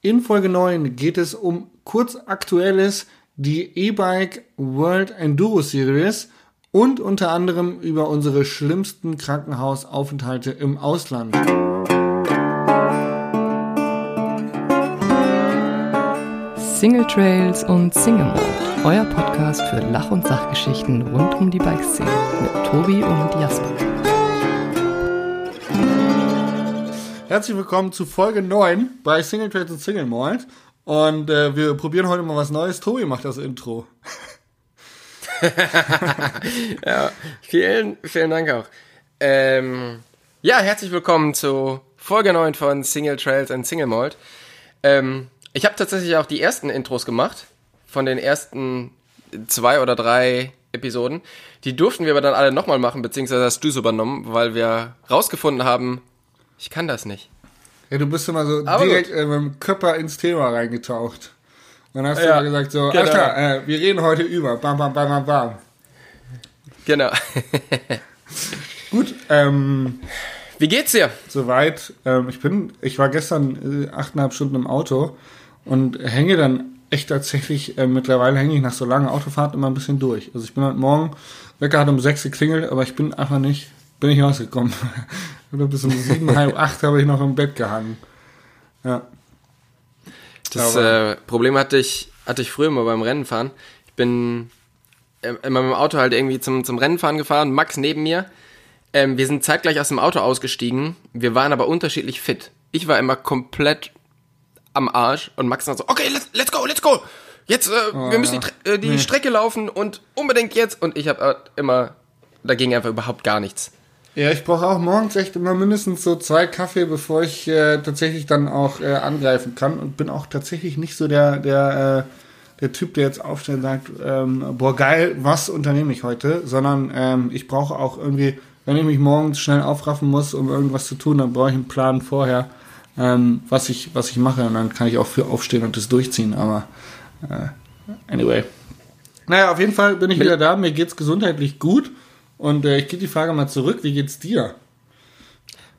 In Folge 9 geht es um kurz aktuelles, die E-Bike World Enduro Series und unter anderem über unsere schlimmsten Krankenhausaufenthalte im Ausland. Single Trails und Single Mode, euer Podcast für Lach- und Sachgeschichten rund um die Bikeszene mit Tobi und Jasper. Herzlich willkommen zu Folge 9 bei Single Trails und Single Malt. Und äh, wir probieren heute mal was Neues. Tobi macht das Intro. ja, vielen, vielen Dank auch. Ähm, ja, herzlich willkommen zu Folge 9 von Single Trails and Single Malt. Ähm, ich habe tatsächlich auch die ersten Intros gemacht von den ersten zwei oder drei Episoden. Die durften wir aber dann alle nochmal machen, beziehungsweise hast du es übernommen, weil wir rausgefunden haben, ich kann das nicht. Ja, du bist immer so Aber direkt äh, mit dem Körper ins Thema reingetaucht. Und dann hast du Ja, immer gesagt so, genau. klar, äh, wir reden heute über. Bam, bam, bam, bam, bam. Genau. Gut, ähm, Wie geht's dir? soweit. Ähm, ich bin, ich war gestern äh, achteinhalb Stunden im Auto und hänge dann echt tatsächlich, äh, mittlerweile hänge ich nach so langen Autofahrten immer ein bisschen durch. Also ich bin heute Morgen, Wecker hat um sechs geklingelt, aber ich bin einfach nicht, bin nicht rausgekommen. Oder bis um sieben, halb acht habe ich noch im Bett gehangen. Ja. Das äh, Problem hatte ich, hatte ich früher immer beim Rennenfahren. Ich bin äh, immer mit dem Auto halt irgendwie zum, zum Rennenfahren gefahren, Max neben mir. Ähm, wir sind zeitgleich aus dem Auto ausgestiegen. Wir waren aber unterschiedlich fit. Ich war immer komplett am Arsch und Max dann so, okay, let's, let's go, let's go. Jetzt, äh, wir müssen die, äh, die Strecke laufen und unbedingt jetzt. Und ich habe immer, da ging einfach überhaupt gar nichts. Ja, ich brauche auch morgens echt immer mindestens so zwei Kaffee, bevor ich äh, tatsächlich dann auch äh, angreifen kann und bin auch tatsächlich nicht so der der äh, der Typ, der jetzt aufsteht und sagt, ähm, boah geil, was unternehme ich heute, sondern ähm, ich brauche auch irgendwie, wenn ich mich morgens schnell aufraffen muss, um irgendwas zu tun, dann brauche ich einen Plan vorher, ähm, was ich was ich mache und dann kann ich auch für aufstehen und das durchziehen. Aber äh, anyway, naja, auf jeden Fall bin ich wieder da. Mir geht's gesundheitlich gut. Und äh, ich gebe die Frage mal zurück. Wie geht's dir?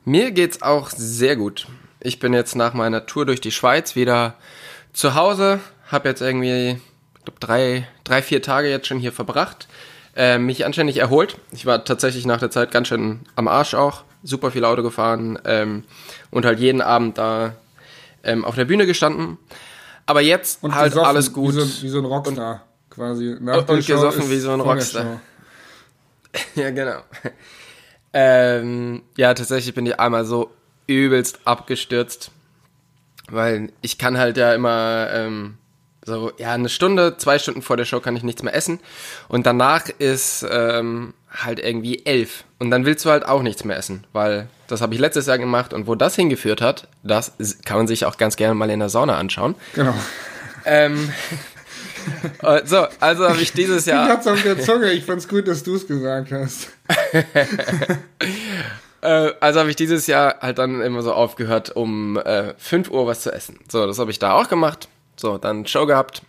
Mir geht's auch sehr gut. Ich bin jetzt nach meiner Tour durch die Schweiz wieder zu Hause, habe jetzt irgendwie, ich glaube, drei, drei, vier Tage jetzt schon hier verbracht, äh, mich anständig erholt. Ich war tatsächlich nach der Zeit ganz schön am Arsch auch, super viel Auto gefahren ähm, und halt jeden Abend da ähm, auf der Bühne gestanden. Aber jetzt Und halt gesoffen alles gut. Wie so, wie so ein Rockstar quasi. Nach und Show gesoffen wie so ein Rockstar. Ja, genau. ähm, ja, tatsächlich bin ich einmal so übelst abgestürzt, weil ich kann halt ja immer ähm, so, ja, eine Stunde, zwei Stunden vor der Show kann ich nichts mehr essen und danach ist ähm, halt irgendwie elf und dann willst du halt auch nichts mehr essen, weil das habe ich letztes Jahr gemacht und wo das hingeführt hat, das kann man sich auch ganz gerne mal in der Sauna anschauen. Genau. Ähm, äh, so, also habe ich dieses Ich Jahr hat's auf der Zunge. Ich fand's gut, dass du es gesagt hast. Äh, also habe ich dieses Jahr halt dann immer so aufgehört, um äh, 5 Uhr was zu essen. So, das habe ich da auch gemacht. So, dann Show gehabt.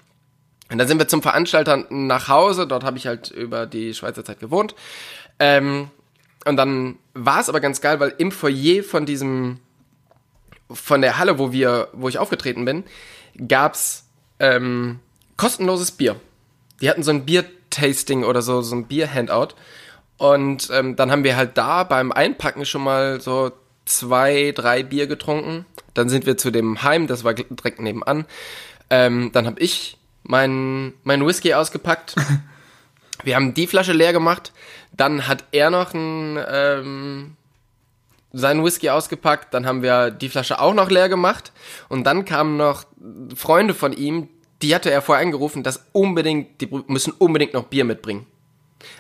Und dann sind wir zum Veranstalter nach Hause. Dort habe ich halt über die Schweizer Zeit gewohnt. Ähm, und dann war es aber ganz geil, weil im Foyer von diesem, von der Halle, wo wir, wo ich aufgetreten bin, gab's ähm, kostenloses Bier. Die hatten so ein Bier-Tasting oder so, so ein Bier-Handout. Und ähm, dann haben wir halt da beim Einpacken schon mal so zwei, drei Bier getrunken. Dann sind wir zu dem Heim, das war direkt nebenan. Ähm, dann habe ich meinen mein Whisky ausgepackt. Wir haben die Flasche leer gemacht. Dann hat er noch ein, ähm, seinen Whisky ausgepackt. Dann haben wir die Flasche auch noch leer gemacht. Und dann kamen noch Freunde von ihm, die hatte er vorher angerufen, dass unbedingt, die müssen unbedingt noch Bier mitbringen.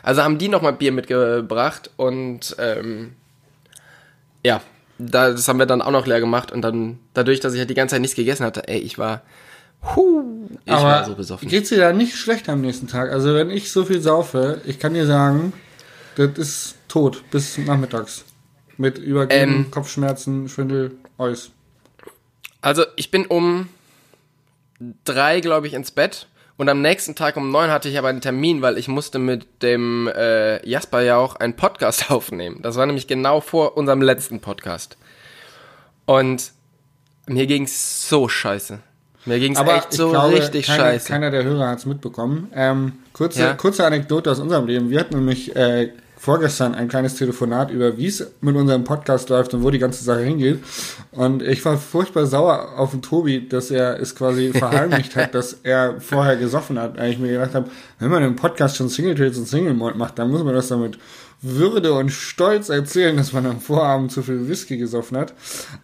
Also haben die nochmal Bier mitgebracht und ähm, ja, da- das haben wir dann auch noch leer gemacht und dann dadurch, dass ich halt die ganze Zeit nichts gegessen hatte, ey, ich war, huh, ich Aber war so besoffen. geht's dir da nicht schlecht am nächsten Tag? Also wenn ich so viel saufe, ich kann dir sagen, das ist tot bis nachmittags. Mit Übergeben, Ähm. Kopfschmerzen, Schwindel, alles. Also ich bin um drei, glaube ich, ins Bett und am nächsten Tag um neun hatte ich aber einen Termin, weil ich musste mit dem äh, Jasper ja auch einen Podcast aufnehmen. Das war nämlich genau vor unserem letzten Podcast. Und Mir ging's so scheiße. Mir ging's Aber echt so glaube, richtig keiner, scheiße. keiner der Hörer hat es mitbekommen. Ähm, kurze, Ja. kurze Anekdote aus unserem Leben. Wir hatten nämlich äh, vorgestern ein kleines Telefonat über, wie es mit unserem Podcast läuft und wo die ganze Sache hingeht. Und ich war furchtbar sauer auf den Tobi, dass er es quasi verheimlicht hat, dass er vorher gesoffen hat. Weil ich mir gedacht habe, wenn man im Podcast schon Single Trades und Single Malt macht, dann muss man das damit Würde und Stolz erzählen, dass man am Vorabend zu viel Whisky gesoffen hat.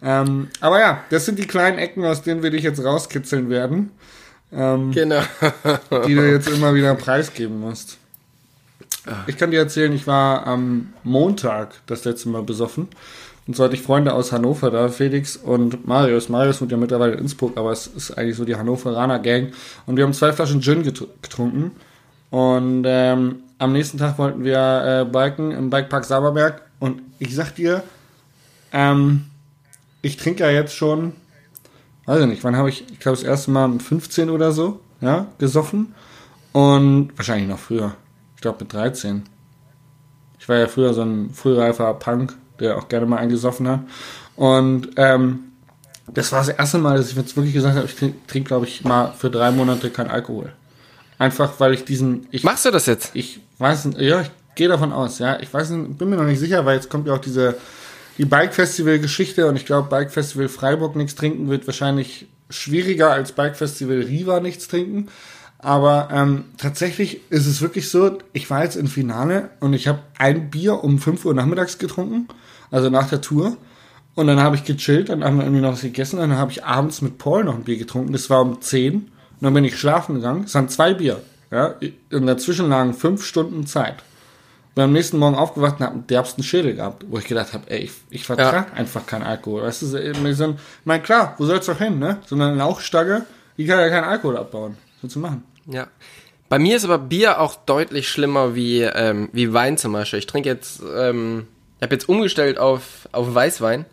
Ähm, aber ja, das sind die kleinen Ecken, aus denen wir dich jetzt rauskitzeln werden ähm, genau. die du jetzt immer wieder preisgeben musst. Ich kann dir erzählen, ich war am Montag das letzte Mal besoffen. Und zwar hatte ich Freunde aus Hannover da, Felix und Marius. Marius wohnt ja mittlerweile in Innsbruck, aber es ist eigentlich so die Hannoveraner Gang. Und wir haben zwei Flaschen Gin getr- getrunken. Und ähm, am nächsten Tag wollten wir äh, biken im Bikepark Saberberg. Und ich sag dir, ähm, ich trinke ja jetzt schon, weiß ich nicht, wann habe ich, ich glaube das erste Mal mit 15 oder so, ja, gesoffen. Und wahrscheinlich noch früher. Ich glaube mit 13. Ich war ja früher so ein frühreifer Punk, der auch gerne mal eingesoffen hat. Und ähm, das war das erste Mal, dass ich jetzt wirklich gesagt habe, ich trinke, trink, glaube ich, mal für drei Monate kein Alkohol. Einfach, weil ich diesen... Ich, Machst du das jetzt? ich weiß nicht, ja, ich gehe davon aus, ja. Ich weiß nicht, bin mir noch nicht sicher, weil jetzt kommt ja auch diese die Bike Festival Geschichte und ich glaube Bike Festival Freiburg nichts trinken wird wahrscheinlich schwieriger als Bike Festival Riva nichts trinken. Aber ähm, tatsächlich ist es wirklich so, ich war jetzt im Finale und ich habe ein Bier um 5 Uhr nachmittags getrunken, also nach der Tour. Und dann habe ich gechillt, dann haben wir irgendwie noch was gegessen, und dann habe ich abends mit Paul noch ein Bier getrunken, das war um 10. Und dann bin ich schlafen gegangen, es waren zwei Bier. Ja, und dazwischen lagen fünf Stunden Zeit. Bin am nächsten Morgen aufgewacht und habe einen derbsten Schädel gehabt, wo ich gedacht habe, ey, ich, ich vertrage einfach keinen Alkohol. Weißt du, so, mein, klar, wo soll's doch hin, ne? So eine Lauchstange, die kann ja keinen Alkohol abbauen. Willst du machen? Ja. Bei mir ist aber Bier auch deutlich schlimmer wie, ähm, wie Wein zum Beispiel. Ich trinke jetzt, ähm, ich habe jetzt umgestellt auf, auf Weißwein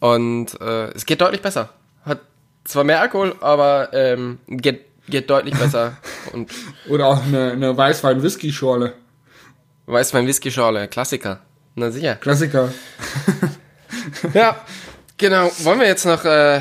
und äh, es geht deutlich besser. Hat zwar mehr Alkohol, aber ähm, geht, geht deutlich besser. und Oder auch eine, eine Weißwein-Whisky-Schorle. Weißwein Whisky Schorle, Klassiker. Na sicher. Klassiker. Ja, genau. Wollen wir jetzt noch, äh,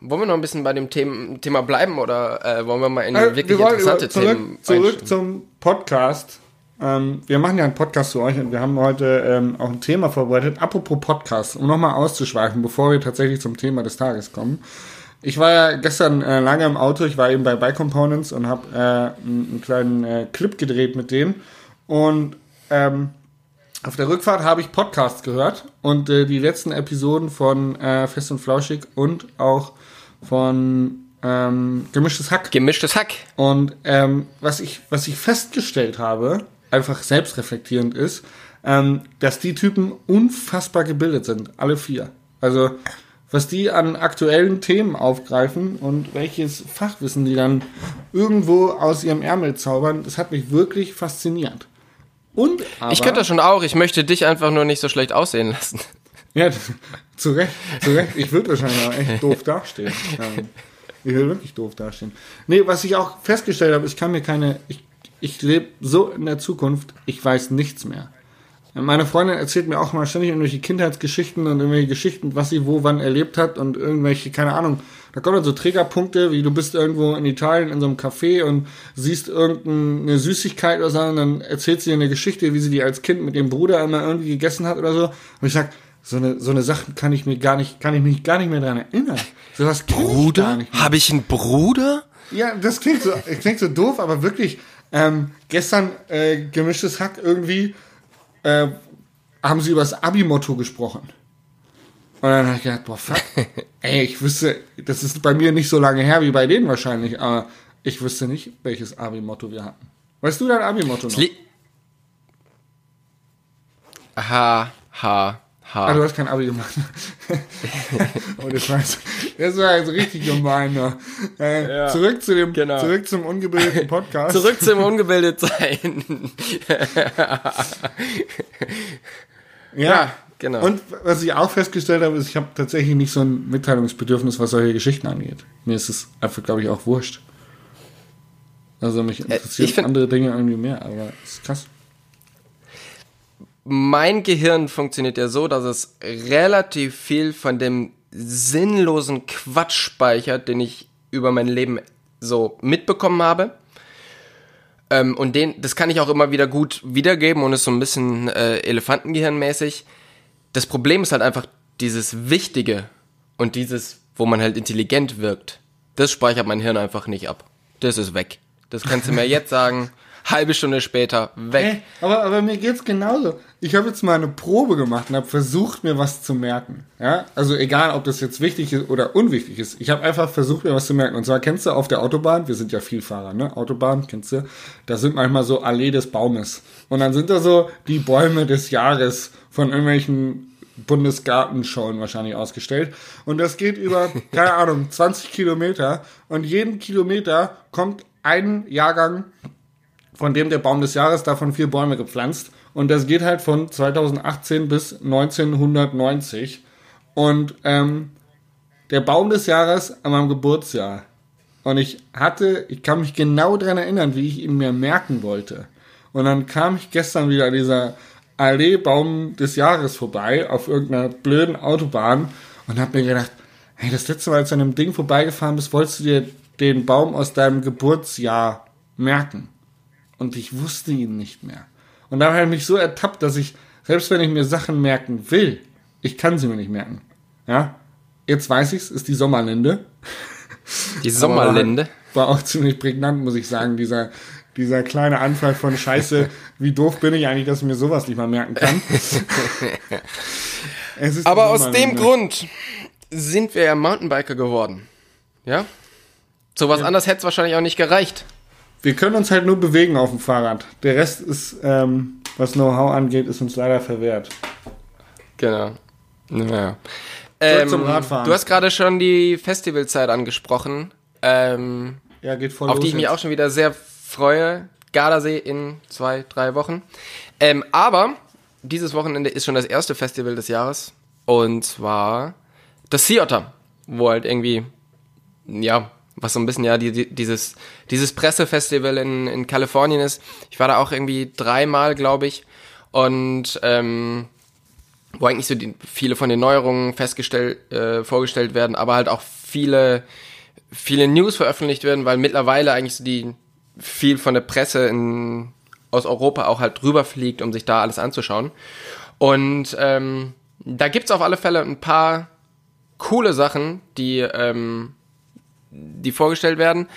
wollen wir noch ein bisschen bei dem Thema, Thema bleiben oder äh, wollen wir mal in Äh, wirklich wir interessante zurück, Themen zurück zum Podcast. Ähm, wir machen ja einen Podcast zu euch und wir haben heute ähm, auch ein Thema vorbereitet. Apropos Podcast, um nochmal auszuschweifen, bevor wir tatsächlich zum Thema des Tages kommen. Ich war ja gestern äh, lange im Auto, ich war eben bei Bike Components und habe äh, einen, einen kleinen äh, Clip gedreht mit denen. Und ähm, auf der Rückfahrt habe ich Podcasts gehört und äh, die letzten Episoden von äh, Fest und Flauschig und auch von ähm, Gemischtes Hack. Gemischtes Hack. Und ähm, was, ich, was ich festgestellt habe, einfach selbstreflektierend ist, ähm, dass die Typen unfassbar gebildet sind, alle vier. Also was die an aktuellen Themen aufgreifen und welches Fachwissen die dann irgendwo aus ihrem Ärmel zaubern, das hat mich wirklich fasziniert. Und aber, Ich könnte das schon auch, ich möchte dich einfach nur nicht so schlecht aussehen lassen. Ja, zu Recht, zu Recht. Ich würde wahrscheinlich auch echt doof dastehen. Ich will wirklich doof dastehen. Nee, was ich auch festgestellt habe, ich kann mir keine, ich, ich lebe so in der Zukunft, ich weiß nichts mehr. Meine Freundin erzählt mir auch mal ständig irgendwelche Kindheitsgeschichten und irgendwelche Geschichten, was sie wo wann erlebt hat und irgendwelche, keine Ahnung. Da kommen dann so Trägerpunkte, wie du bist irgendwo in Italien in so einem Café und siehst irgendeine Süßigkeit oder so und dann erzählt sie dir eine Geschichte, wie sie die als Kind mit dem Bruder immer irgendwie gegessen hat oder so. Und ich sag, so eine, so eine Sachen kann ich mir gar nicht, kann ich mich gar nicht mehr dran erinnern. So was mehr. Habe ich einen Bruder? Ja, das klingt so, klingt so doof, aber wirklich, ähm, gestern äh, gemischtes Hack irgendwie äh, haben sie über das Abi-Motto gesprochen. Und dann habe ich gedacht, boah, fuck, ey, ich wüsste, das ist bei mir nicht so lange her wie bei denen wahrscheinlich, aber ich wüsste nicht, welches Abi-Motto wir hatten. Weißt du dein Abi-Motto noch? Li ha, ha, Ah, du ha. hast kein Abi gemacht. oh, das war, jetzt- das war jetzt richtig gemein. Ne? Äh, Ja, zurück, zu dem, genau. zurück zum ungebildeten Podcast. Zurück zum Ungebildetsein. Ja, genau. Und was ich auch festgestellt habe, ist, ich habe tatsächlich nicht so ein Mitteilungsbedürfnis, was solche Geschichten angeht. Mir ist es einfach, glaube ich, auch wurscht. Also mich interessieren ich find- andere Dinge irgendwie mehr, aber es ist krass. Mein Gehirn funktioniert ja so, dass es relativ viel von dem sinnlosen Quatsch speichert, den ich über mein Leben so mitbekommen habe. Ähm, und den, das kann ich auch immer wieder gut wiedergeben und ist so ein bisschen äh, Elefantengehirnmäßig. Das Problem ist halt einfach dieses Wichtige und dieses, wo man halt intelligent wirkt. Das speichert mein Hirn einfach nicht ab. Das ist weg. Das kannst du mir jetzt sagen halbe Stunde später weg. Hey, aber, aber mir geht's genauso. Ich habe jetzt mal eine Probe gemacht und habe versucht, mir was zu merken. Ja, also egal, ob das jetzt wichtig ist oder unwichtig ist. Ich habe einfach versucht, mir was zu merken. Und zwar kennst du auf der Autobahn, wir sind ja Vielfahrer, ne? Autobahn, kennst du? Da sind manchmal so Allee des Baumes. Und dann sind da so die Bäume des Jahres von irgendwelchen Bundesgartenschauen wahrscheinlich ausgestellt. Und das geht über, keine Ahnung, 20 Kilometer. Und jeden Kilometer kommt ein Jahrgang von dem der Baum des Jahres, davon vier Bäume gepflanzt. Und das geht halt von 2018 bis 1990. Und ähm, der Baum des Jahres an meinem Geburtsjahr. Und ich hatte, ich kann mich genau daran erinnern, wie ich ihn mir merken wollte. Und dann kam ich gestern wieder an dieser Allee Baum des Jahres vorbei auf irgendeiner blöden Autobahn und habe mir gedacht, hey, das letzte Mal, als du an einem Ding vorbeigefahren bist, wolltest du dir den Baum aus deinem Geburtsjahr merken und ich wusste ihn nicht mehr. Und da habe ich mich so ertappt, dass ich, selbst wenn ich mir Sachen merken will, ich kann sie mir nicht merken. Ja, jetzt weiß ich's, ist die Sommerlinde. Die Sommerlinde. War, war auch ziemlich prägnant, muss ich sagen, dieser, dieser kleine Anfall von Scheiße, wie doof bin ich eigentlich, dass ich mir sowas nicht mal merken kann. Aber aus dem Grund sind wir ja Mountainbiker geworden. Ja? So was ja. anderes hätte es wahrscheinlich auch nicht gereicht. Wir können uns halt nur bewegen auf dem Fahrrad. Der Rest ist, ähm, was Know-how angeht, ist uns leider verwehrt. Genau. Naja. Ähm, zum Radfahren. Du hast gerade schon die Festivalzeit angesprochen. Ähm, ja, geht voll Auf die ich mich auch schon wieder sehr freue. Gardasee in zwei, drei Wochen. Ähm, aber dieses Wochenende ist schon das erste Festival des Jahres. Und zwar das Sea Otter, wo halt irgendwie, ja, was so ein bisschen ja die, die, dieses, dieses Pressefestival in, in Kalifornien ist. Ich war da auch irgendwie dreimal, glaube ich. Und ähm, wo eigentlich so die, viele von den Neuerungen festgestellt, äh, vorgestellt werden, aber halt auch viele, viele News veröffentlicht werden, weil mittlerweile eigentlich so die viel von der Presse in, aus Europa auch halt rüberfliegt, um sich da alles anzuschauen. Und ähm, da gibt's auf alle Fälle ein paar coole Sachen, die ähm, die vorgestellt werden.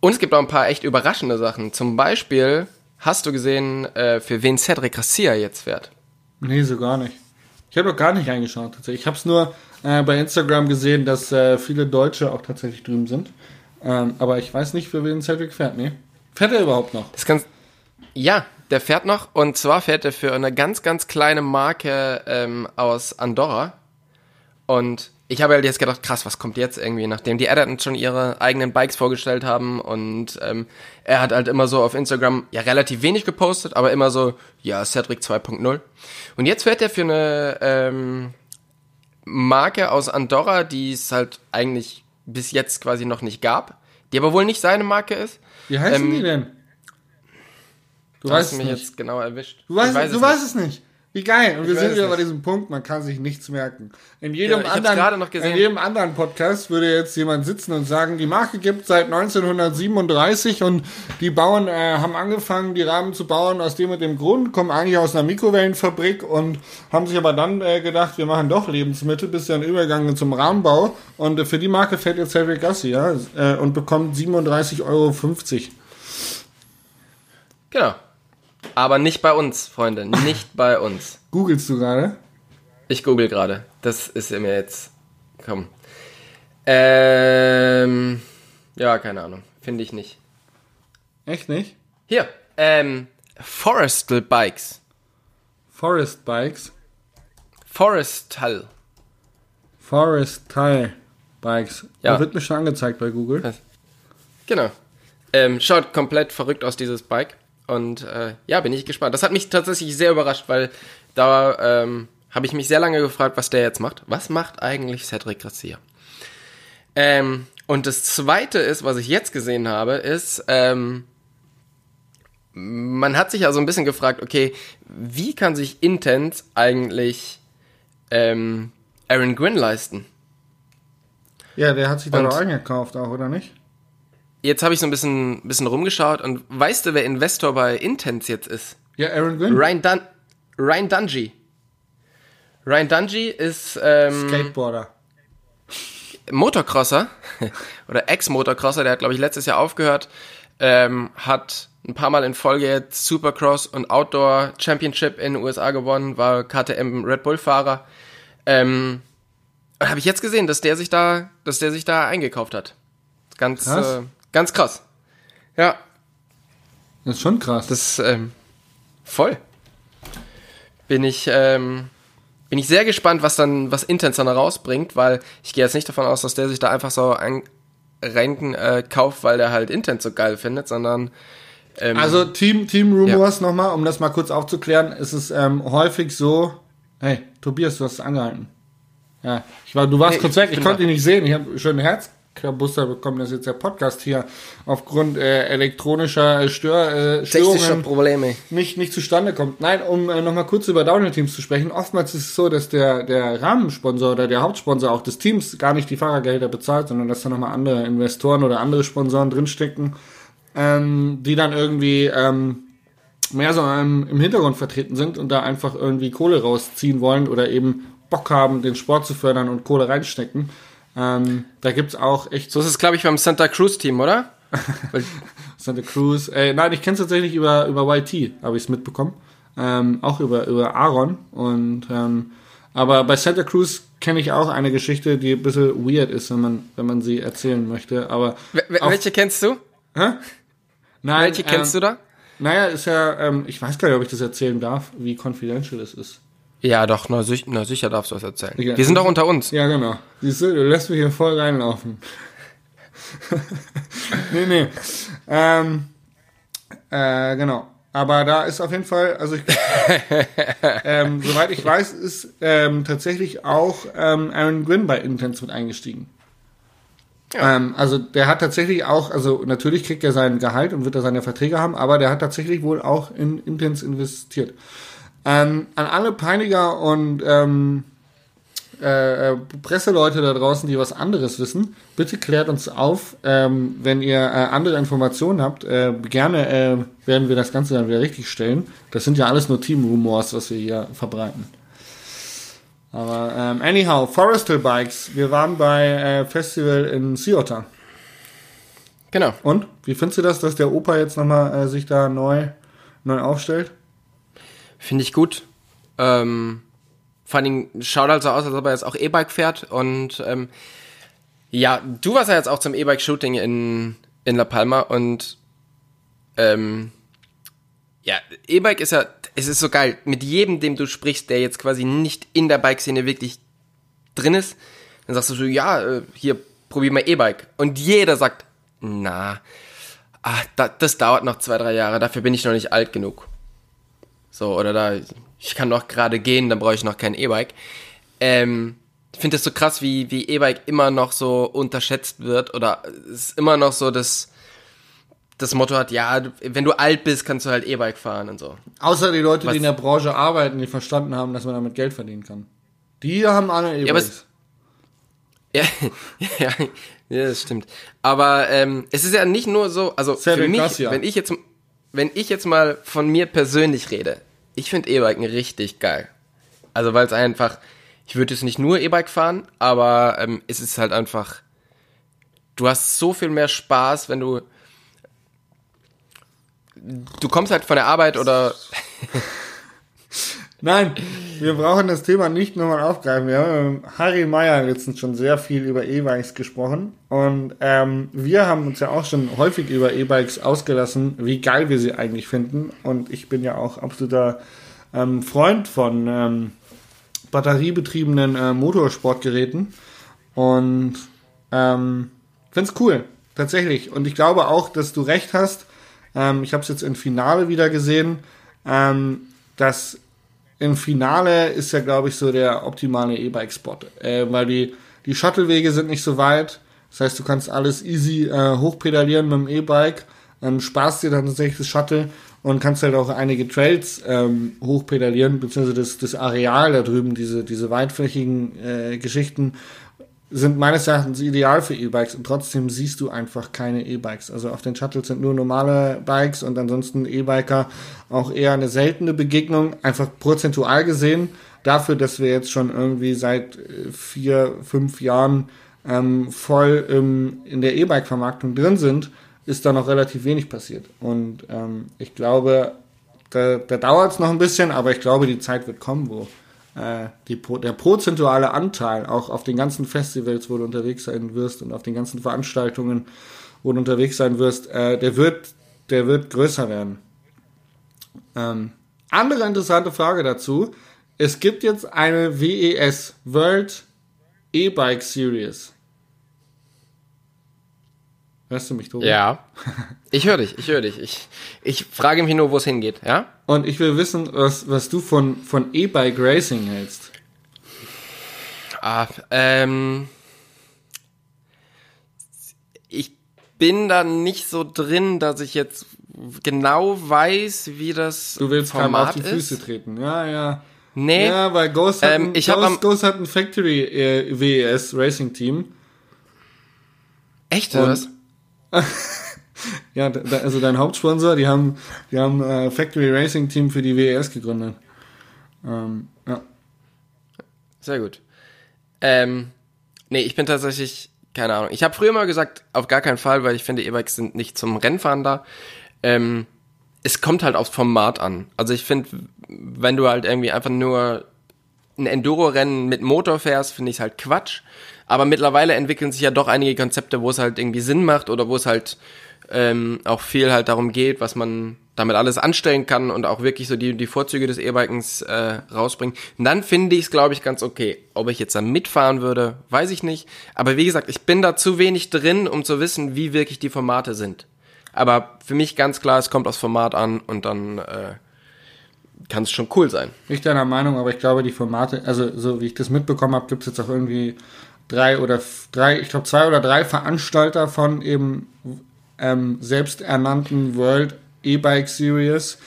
Und es gibt auch ein paar echt überraschende Sachen. Zum Beispiel hast du gesehen, äh, für wen Cedric Garcia jetzt fährt? Nee, so gar nicht. Ich habe doch gar nicht reingeschaut tatsächlich. Ich habe es nur äh, bei Instagram gesehen, dass äh, viele Deutsche auch tatsächlich drüben sind. Ähm, aber ich weiß nicht, für wen Cedric fährt. Nee. Fährt er überhaupt noch? Das kann, ja, der fährt noch. Und zwar fährt er für eine ganz, ganz kleine Marke ähm, aus Andorra. Und ich habe halt jetzt gedacht, krass, was kommt jetzt irgendwie, nachdem die Editons schon ihre eigenen Bikes vorgestellt haben und ähm, er hat halt immer so auf Instagram ja relativ wenig gepostet, aber immer so, ja, Cedric 2.0. Und jetzt fährt er für eine ähm, Marke aus Andorra, die es halt eigentlich bis jetzt quasi noch nicht gab, die aber wohl nicht seine Marke ist. Wie heißen ähm, die denn? Du, du weißt mich nicht. jetzt genau erwischt. Du weißt, weiß du weißt es nicht. Wie geil. Und ich wir sind wieder bei diesem Punkt, man kann sich nichts merken. In jedem, ja, anderen, in jedem anderen Podcast würde jetzt jemand sitzen und sagen, die Marke gibt seit 1937 und die Bauern äh, haben angefangen, die Rahmen zu bauen aus dem und dem Grund, kommen eigentlich aus einer Mikrowellenfabrik und haben sich aber dann äh, gedacht, wir machen doch Lebensmittel, bis dann übergegangen zum Rahmenbau. Und äh, für die Marke fährt jetzt Cedric Gassi, ja, äh, und bekommt 37,50 Euro. Genau. Aber nicht bei uns, Freunde. Nicht bei uns. Googlest du gerade? Ich google gerade. Das ist mir jetzt. Komm. Ähm. Ja, keine Ahnung. Finde ich nicht. Echt nicht? Hier. Ähm. Forestal Bikes. Forest Bikes? Forestal. Forestal Bikes. Ja. Das wird mir schon angezeigt bei Google. Genau. Ähm, schaut komplett verrückt aus, dieses Bike. Und äh, ja, bin ich gespannt. Das hat mich tatsächlich sehr überrascht, weil da ähm, habe ich mich sehr lange gefragt, was der jetzt macht. Was macht eigentlich Cedric Garcia? Ähm, und das Zweite ist, was ich jetzt gesehen habe, ist, ähm, man hat sich ja so ein bisschen gefragt, okay, wie kann sich Intense eigentlich ähm, Aaron Gwynn leisten? Ja, der hat sich da doch eingekauft auch, oder nicht? Jetzt habe ich so ein bisschen, bisschen rumgeschaut und weißt du, wer Investor bei Intense jetzt ist? Ja, Aaron Gwynn. Ryan, Dun Ryan Dungey. Ryan Dungey ist ähm, Skateboarder. Motocrosser oder Ex-Motocrosser, der hat, glaube ich, letztes Jahr aufgehört, ähm, hat ein paar Mal in Folge jetzt Supercross und Outdoor Championship in den USA gewonnen, war KTM Red Bull Fahrer. Ähm, habe ich jetzt gesehen, dass der sich da, dass der sich da eingekauft hat. Ganz. Äh, ganz krass. Ja, Das ist schon krass. das ähm, voll. Bin ich, ähm, bin ich sehr gespannt, was dann, was Intens dann rausbringt, weil ich gehe jetzt nicht davon aus, dass der sich da einfach so ein rein äh, kauft, weil der halt Intens so geil findet, sondern ähm, Also Team, Team Rumors nochmal, um das mal kurz aufzuklären, ist es ähm, häufig so, hey, Tobias, du hast es angehalten. Ja, ich war, du warst Nee, kurz ich weg, ich bin konnte ihn nicht sehen, ich habe schon einen Herzklabuster bekommen, das ist jetzt der Podcast hier aufgrund äh, elektronischer äh, Stör, äh, Störungen Probleme. nicht, nicht zustande kommt. Nein, um äh, nochmal kurz über Downhill-Teams zu sprechen. Oftmals ist es so, dass der, der Rahmensponsor oder der Hauptsponsor auch des Teams gar nicht die Fahrergelder bezahlt, sondern dass da nochmal andere Investoren oder andere Sponsoren drinstecken, ähm, die dann irgendwie ähm, mehr so im, im Hintergrund vertreten sind und da einfach irgendwie Kohle rausziehen wollen oder eben Bock haben, den Sport zu fördern und Kohle reinstecken. Ähm, da gibt's auch echt So ist es, glaube ich, beim Santa Cruz Team, oder? Santa Cruz. Äh, nein, ich kenne es tatsächlich über, über YT, habe ich es mitbekommen. Ähm, auch über, über Aaron. Und ähm, aber bei Santa Cruz kenne ich auch eine Geschichte, die ein bisschen weird ist, wenn man, wenn man sie erzählen möchte. Aber we- auch- welche kennst du? Hä? Nein, Welche kennst ähm, du da? Naja, ist ja, ähm, ich weiß gar nicht, ob ich das erzählen darf, wie confidential es ist. Ja, doch, na, sich, na sicher darfst du das erzählen. Ja. Wir sind doch unter uns. Ja, genau. Siehst du, du lässt mich hier voll reinlaufen. nee, nee. Ähm, äh, genau. Aber da ist auf jeden Fall, also ich, ähm, soweit ich weiß, ist ähm, tatsächlich auch ähm, Aaron Gwynn bei Intense mit eingestiegen. Ähm, also der hat tatsächlich auch, also natürlich kriegt er sein Gehalt und wird er seine Verträge haben, aber der hat tatsächlich wohl auch in Intense investiert. Ähm, an alle Peiniger und ähm, äh, äh, Presseleute da draußen, die was anderes wissen, bitte klärt uns auf, ähm, wenn ihr äh, andere Informationen habt. Äh, gerne äh, werden wir das Ganze dann wieder richtig stellen. Das sind ja alles nur Team-Rumors, was wir hier verbreiten. Aber ähm, anyhow, Forrestal Bikes. Wir waren bei äh, Festival in Ciota. Genau. Und wie findest du das, dass der Opa jetzt nochmal äh, sich da neu, neu aufstellt? Finde ich gut. Ähm, vor allen Dingen schaut halt so aus, als ob er jetzt auch E-Bike fährt. Und ähm, ja, du warst ja jetzt auch zum E-Bike-Shooting in, in La Palma und ähm, ja, E-Bike ist ja, es ist so geil. Mit jedem, dem du sprichst, der jetzt quasi nicht in der Bike-Szene wirklich drin ist, dann sagst du so, ja, äh, hier, probier mal E-Bike. Und jeder sagt, na, da, das dauert noch zwei, drei Jahre, dafür bin ich noch nicht alt genug. So, oder da, ich kann noch gerade gehen, dann brauche ich noch kein E-Bike. Ähm, ich finde das so krass, wie, wie E-Bike immer noch so unterschätzt wird oder es ist immer noch so das, das Motto hat, ja, wenn du alt bist, kannst du halt E-Bike fahren und so. Außer die Leute, Was- die in der Branche arbeiten, die verstanden haben, dass man damit Geld verdienen kann. Die haben alle E-Bikes. es- Ja, ja, ja, das stimmt. Aber ähm, es ist ja nicht nur so, also Sehr für mich, ja. wenn ich jetzt, wenn ich jetzt mal von mir persönlich rede, ich finde E-Biken richtig geil. Also weil es einfach, ich würde jetzt nicht nur E-Bike fahren, aber ähm, es ist halt einfach, du hast so viel mehr Spaß, wenn du, du kommst halt von der Arbeit oder Nein, wir brauchen das Thema nicht nochmal aufgreifen. Wir haben mit Harry Meyer letztens schon sehr viel über E-Bikes gesprochen. Und ähm, wir haben uns ja auch schon häufig über E-Bikes ausgelassen, wie geil wir sie eigentlich finden. Und ich bin ja auch absoluter ähm, Freund von ähm, batteriebetriebenen äh, Motorsportgeräten. Und ähm, find's cool, tatsächlich. Und ich glaube auch, dass du recht hast. Ähm, ich habe es jetzt im Finale wieder gesehen, ähm, dass im Finale ist ja, glaube ich, so der optimale E-Bike-Spot, äh, weil die, die Shuttlewege sind nicht so weit. Das heißt, du kannst alles easy äh, hochpedalieren mit dem E-Bike, ähm, sparst dir dann tatsächlich das Shuttle und kannst halt auch einige Trails ähm, hochpedalieren, beziehungsweise das, das Areal da drüben, diese, diese weitflächigen äh, Geschichten, sind meines Erachtens ideal für E-Bikes und trotzdem siehst du einfach keine E-Bikes. Also auf den Shuttles sind nur normale Bikes und ansonsten E-Biker auch eher eine seltene Begegnung, einfach prozentual gesehen. Dafür, dass wir jetzt schon irgendwie seit äh, vier, fünf Jahren ähm, voll im, in der E-Bike-Vermarktung drin sind, ist da noch relativ wenig passiert. Und ähm, ich glaube, da, da dauert es noch ein bisschen, aber ich glaube, die Zeit wird kommen, wo die, der prozentuale Anteil auch auf den ganzen Festivals, wo du unterwegs sein wirst und auf den ganzen Veranstaltungen, wo du unterwegs sein wirst, äh, der wird, der wird größer werden. Ähm, andere interessante Frage dazu. Es gibt jetzt eine WES World E-Bike Series. Hörst du mich, Tobi? Ja. Ich höre dich, ich höre dich. Ich, ich frage mich nur, wo es hingeht, ja? Und ich will wissen, was, was du von, von E-Bike Racing hältst. Ah, ähm. Ich bin da nicht so drin, dass ich jetzt genau weiß, wie das Du willst Format auf die ist. Füße treten. Ja, ja. Nee. Ja, weil Ghost hat, Ähm, ein, ich Ghost, am- Ghost hat ein Factory äh, WES Racing Team. Echt, Und- was? Ja, also dein Hauptsponsor, die haben, die haben äh, Factory Racing Team für die WES gegründet. Ähm, ja. Sehr gut. Ähm, nee, ich bin tatsächlich, keine Ahnung. Ich habe früher mal gesagt, auf gar keinen Fall, weil ich finde, E-Bikes sind nicht zum Rennfahren da. Ähm, es kommt halt aufs Format an. Also ich finde, wenn du halt irgendwie einfach nur ein Enduro-Rennen mit Motor fährst, finde ich halt Quatsch. Aber mittlerweile entwickeln sich ja doch einige Konzepte, wo es halt irgendwie Sinn macht oder wo es halt ähm, auch viel halt darum geht, was man damit alles anstellen kann und auch wirklich so die, die Vorzüge des E-Bikens äh, rausbringen. Und dann finde ich es, glaube ich, ganz okay. Ob ich jetzt da mitfahren würde, weiß ich nicht. Aber wie gesagt, ich bin da zu wenig drin, um zu wissen, wie wirklich die Formate sind. Aber für mich ganz klar, es kommt aufs Format an und dann äh, kann es schon cool sein. Nicht deiner Meinung, aber ich glaube, die Formate, also so wie ich das mitbekommen habe, gibt es jetzt auch irgendwie drei oder drei, ich glaube zwei oder drei Veranstalter von eben ähm, selbsternannten World E-Bike Series.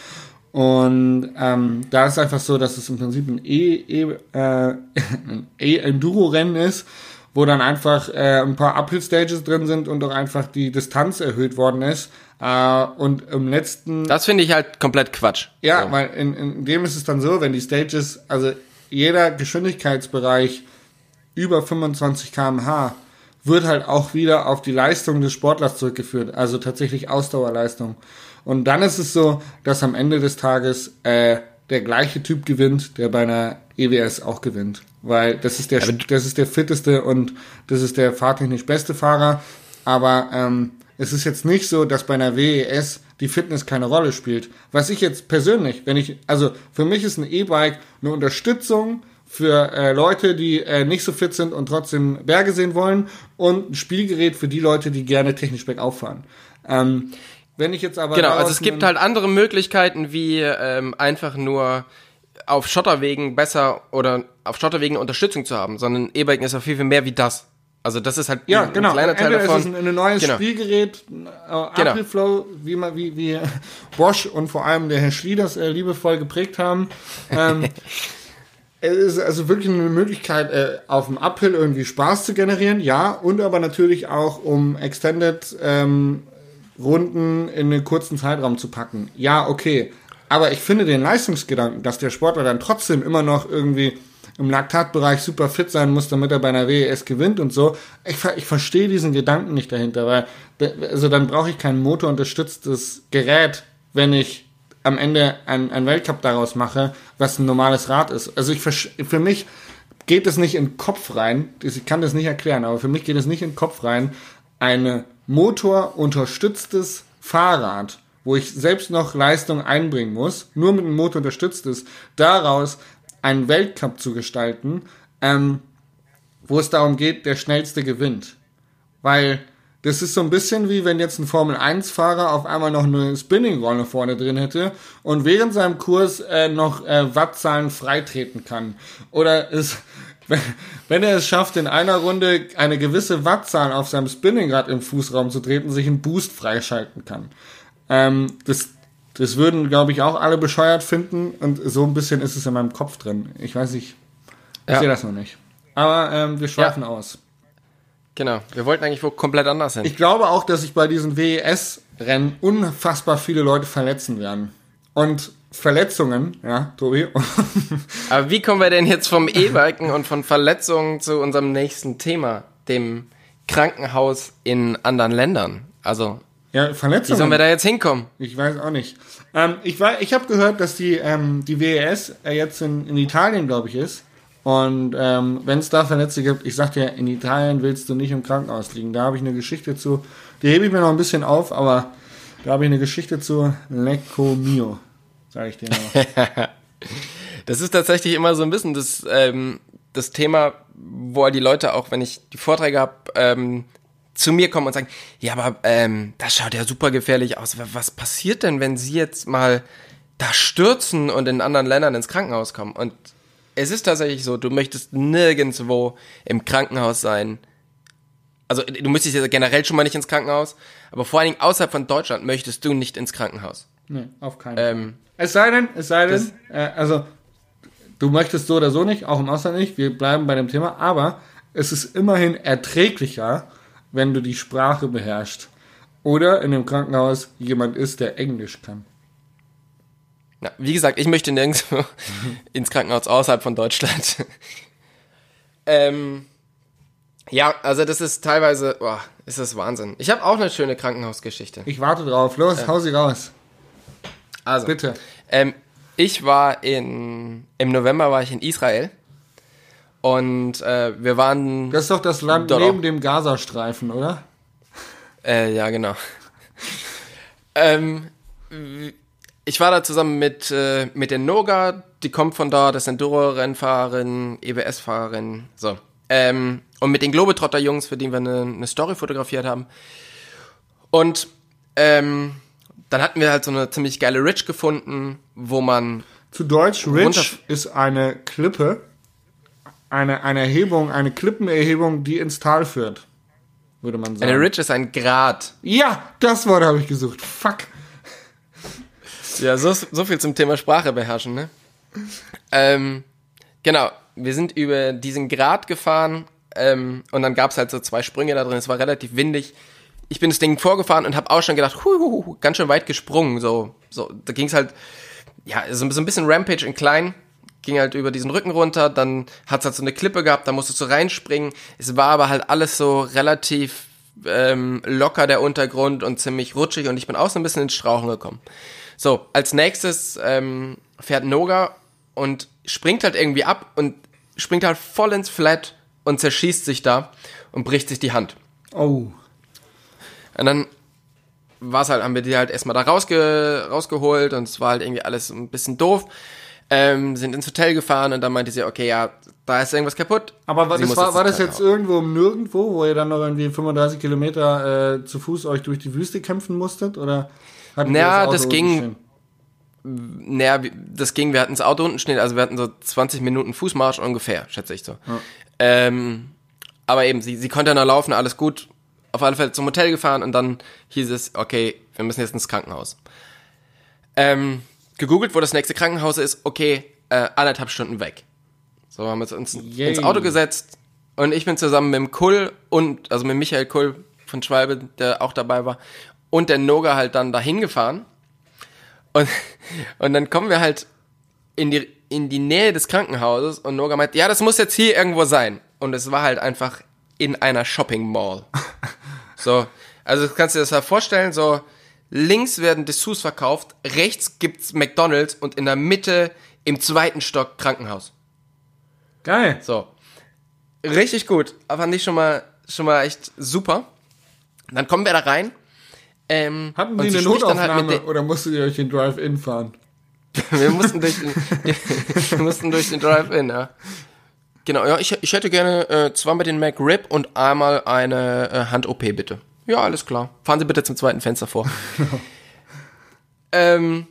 Und ähm, da ist einfach so, dass es im Prinzip ein E- E- äh, E-Enduro-Rennen ist, wo dann einfach äh, ein paar Uphill-Stages drin sind und auch einfach die Distanz erhöht worden ist. Äh, und im letzten Das finde ich halt komplett Quatsch. ja, So. weil in, in dem ist es dann so, wenn die Stages, also jeder Geschwindigkeitsbereich über 25 km/h wird halt auch wieder auf die Leistung des Sportlers zurückgeführt, also tatsächlich Ausdauerleistung. Und dann ist es so, dass am Ende des Tages äh, der gleiche Typ gewinnt, der bei einer EWS auch gewinnt, weil das ist der das ist der fitteste und das ist der fahrtechnisch beste Fahrer. Aber ähm, es ist jetzt nicht so, dass bei einer WES die Fitness keine Rolle spielt. Was ich jetzt persönlich, wenn ich, also für mich ist ein E-Bike eine Unterstützung für äh, Leute, die äh, nicht so fit sind und trotzdem Berge sehen wollen und ein Spielgerät für die Leute, die gerne technisch bergauf fahren. Ähm, wenn ich jetzt aber Genau, also es gibt halt andere Möglichkeiten, wie ähm, einfach nur auf Schotterwegen besser oder auf Schotterwegen Unterstützung zu haben, sondern E-Biken ist ja viel, viel mehr wie das. Also das ist halt Ja, ein, genau. ein kleiner Teil Entweder davon. ist es ein, ein neues Genau. Spielgerät, äh, Genau. Apriflow, wie, man, wie, wie Bosch und vor allem der Herr Schlie das äh, liebevoll geprägt haben. Ähm, es ist also wirklich eine Möglichkeit, äh, auf dem Uphill irgendwie Spaß zu generieren, ja, und aber natürlich auch, um Extended ähm, Runden in einen kurzen Zeitraum zu packen. Ja, okay. Aber ich finde den Leistungsgedanken, dass der Sportler dann trotzdem immer noch irgendwie im Laktatbereich super fit sein muss, damit er bei einer WES gewinnt und so. Ich, ich verstehe diesen Gedanken nicht dahinter, weil also dann brauche ich kein motorunterstütztes Gerät, wenn ich am Ende ein, ein Weltcup daraus mache, was ein normales Rad ist. Also ich für mich geht es nicht in den Kopf rein, ich kann das nicht erklären, aber für mich geht es nicht in den Kopf rein, eine motorunterstütztes Fahrrad, wo ich selbst noch Leistung einbringen muss, nur mit dem Motor unterstützt ist, daraus einen Weltcup zu gestalten, ähm, wo es darum geht, der schnellste gewinnt. Weil das ist so ein bisschen wie wenn jetzt ein Formel-1-Fahrer auf einmal noch eine Spinning-Rolle vorne drin hätte und während seinem Kurs äh, noch äh, Wattzahlen freitreten kann. Oder es, wenn, er es schafft, in einer Runde eine gewisse Wattzahl auf seinem Spinningrad im Fußraum zu treten, sich einen Boost freischalten kann. Ähm, das, das würden, glaube ich, auch alle bescheuert finden und so ein bisschen ist es in meinem Kopf drin. Ich weiß nicht, ich Ja. sehe das noch nicht. Aber ähm, wir schweifen aus. Genau. Wir wollten eigentlich wo komplett anders hin. Ich glaube auch, dass sich bei diesen WES-Rennen unfassbar viele Leute verletzen werden. Und Verletzungen, ja, Tobi. Aber wie kommen wir denn jetzt vom E-Biken und von Verletzungen zu unserem nächsten Thema, dem Krankenhaus in anderen Ländern? Also, ja, Verletzungen. wie sollen wir da jetzt hinkommen? Ich weiß auch nicht. Ähm, ich war, ich habe gehört, dass die, ähm, die WES äh, jetzt in, in Italien, glaube ich, ist. Und ähm, wenn es da Verletzte gibt, ich sag dir, in Italien willst du nicht im Krankenhaus liegen. Da habe ich eine Geschichte zu. Die hebe ich mir noch ein bisschen auf, aber da habe ich eine Geschichte zu Lecco Mio. Sag ich dir noch. das ist tatsächlich immer so ein bisschen das, ähm, das Thema, wo die Leute auch, wenn ich die Vorträge habe, ähm, zu mir kommen und sagen, ja, aber ähm, das schaut ja super gefährlich aus. Was passiert denn, wenn sie jetzt mal da stürzen und in anderen Ländern ins Krankenhaus kommen? Und es ist tatsächlich so, du möchtest nirgendwo im Krankenhaus sein. Also du müsstest ja generell schon mal nicht ins Krankenhaus, aber vor allen Dingen außerhalb von Deutschland möchtest du nicht ins Krankenhaus. Nee, auf keinen Ähm, Es sei denn, es sei denn, äh, also du möchtest so oder so nicht, auch im Ausland nicht, wir bleiben bei dem Thema, aber es ist immerhin erträglicher, wenn du die Sprache beherrschst. Oder in dem Krankenhaus jemand ist, der Englisch kann. Na, wie gesagt, ich möchte nirgendwo ins Krankenhaus außerhalb von Deutschland. ähm, ja, also das ist teilweise, boah, ist das Wahnsinn. Ich habe auch eine schöne Krankenhausgeschichte. Ich warte drauf. Los, hau sie raus. Also, Bitte. Ähm, ich war in, im November war ich in Israel und äh, wir waren, Das ist doch das Land Doch. neben dem Gazastreifen, oder? äh, ja genau. ähm, ich war da zusammen mit, äh, mit der Noga, die kommt von da, das Enduro-Rennfahrerin, EBS-Fahrerin, so. Ähm, und mit den Globetrotter-Jungs, für die wir eine, eine Story fotografiert haben. Und ähm, dann hatten wir halt so eine ziemlich geile Ridge gefunden, wo man Zu Deutsch, Ridge ist eine Klippe, eine, eine Erhebung, eine Klippenerhebung, die ins Tal führt, würde man sagen. Eine Ridge ist ein Grat. Ja, das Wort habe ich gesucht. Fuck. Ja, so, so viel zum Thema Sprache beherrschen, ne? Ähm, genau, wir sind über diesen Grat gefahren ähm, und dann gab's halt so zwei Sprünge da drin. Es war relativ windig. Ich bin das Ding vorgefahren und habe auch schon gedacht, hu, hu, hu, ganz schön weit gesprungen. So, so, da ging's halt, ja, so, so ein bisschen Rampage in klein. Ging halt über diesen Rücken runter, dann hat's halt so eine Klippe gehabt, da musstest du reinspringen. Es war aber halt alles so relativ ähm, locker der Untergrund und ziemlich rutschig und ich bin auch so ein bisschen ins Strauchen gekommen. So, als nächstes ähm, fährt Noga und springt halt irgendwie ab und springt halt voll ins Flat und zerschießt sich da und bricht sich die Hand. Oh. Und dann war's halt, haben wir die halt erstmal da rausge rausgeholt und es war halt irgendwie alles ein bisschen doof. Ähm, sind ins Hotel gefahren und dann meinte sie, okay, ja, da ist irgendwas kaputt. Aber war Sie das, war, war das jetzt Krankenhaus. irgendwo im Nirgendwo, wo ihr dann noch irgendwie 35 Kilometer äh, zu Fuß euch durch die Wüste kämpfen musstet? Oder hattet ihr Ja, Auto das ging-? Naja, das ging, wir hatten das Auto unten stehen, also wir hatten so 20 Minuten Fußmarsch ungefähr, schätze ich so. Ähm, aber eben, sie, sie konnte noch laufen, alles gut. Auf alle Fälle zum Hotel gefahren und dann hieß es, okay, wir müssen jetzt ins Krankenhaus. Ähm, gegoogelt, wo das nächste Krankenhaus ist, okay, äh, anderthalb Stunden weg. So haben wir uns Yay. ins Auto gesetzt und ich bin zusammen mit dem Kull und, also mit Michael Kull von Schwalbe, der auch dabei war, und der Noga halt dann dahin gefahren. Und, und dann kommen wir halt in die, in die Nähe des Krankenhauses und Noga meint, ja, das muss jetzt hier irgendwo sein. Und es war halt einfach in einer Shopping Mall. So, also du kannst dir das ja vorstellen, so links werden Dessous verkauft, rechts gibt's McDonalds und in der Mitte im zweiten Stock Krankenhaus. Geil. So. Richtig gut. Aber fand ich schon mal, schon mal echt super. Dann kommen wir da rein. Ähm, Hatten sie eine halt Notaufnahme mit oder musstet ihr euch den Drive-In fahren? Wir mussten durch den, wir mussten durch den Drive-In, ja. Genau, ja, ich, ich hätte gerne äh, zweimal den McRib und einmal eine äh, Hand-OP, bitte. Ja, alles klar. Fahren Sie bitte zum zweiten Fenster vor. ähm,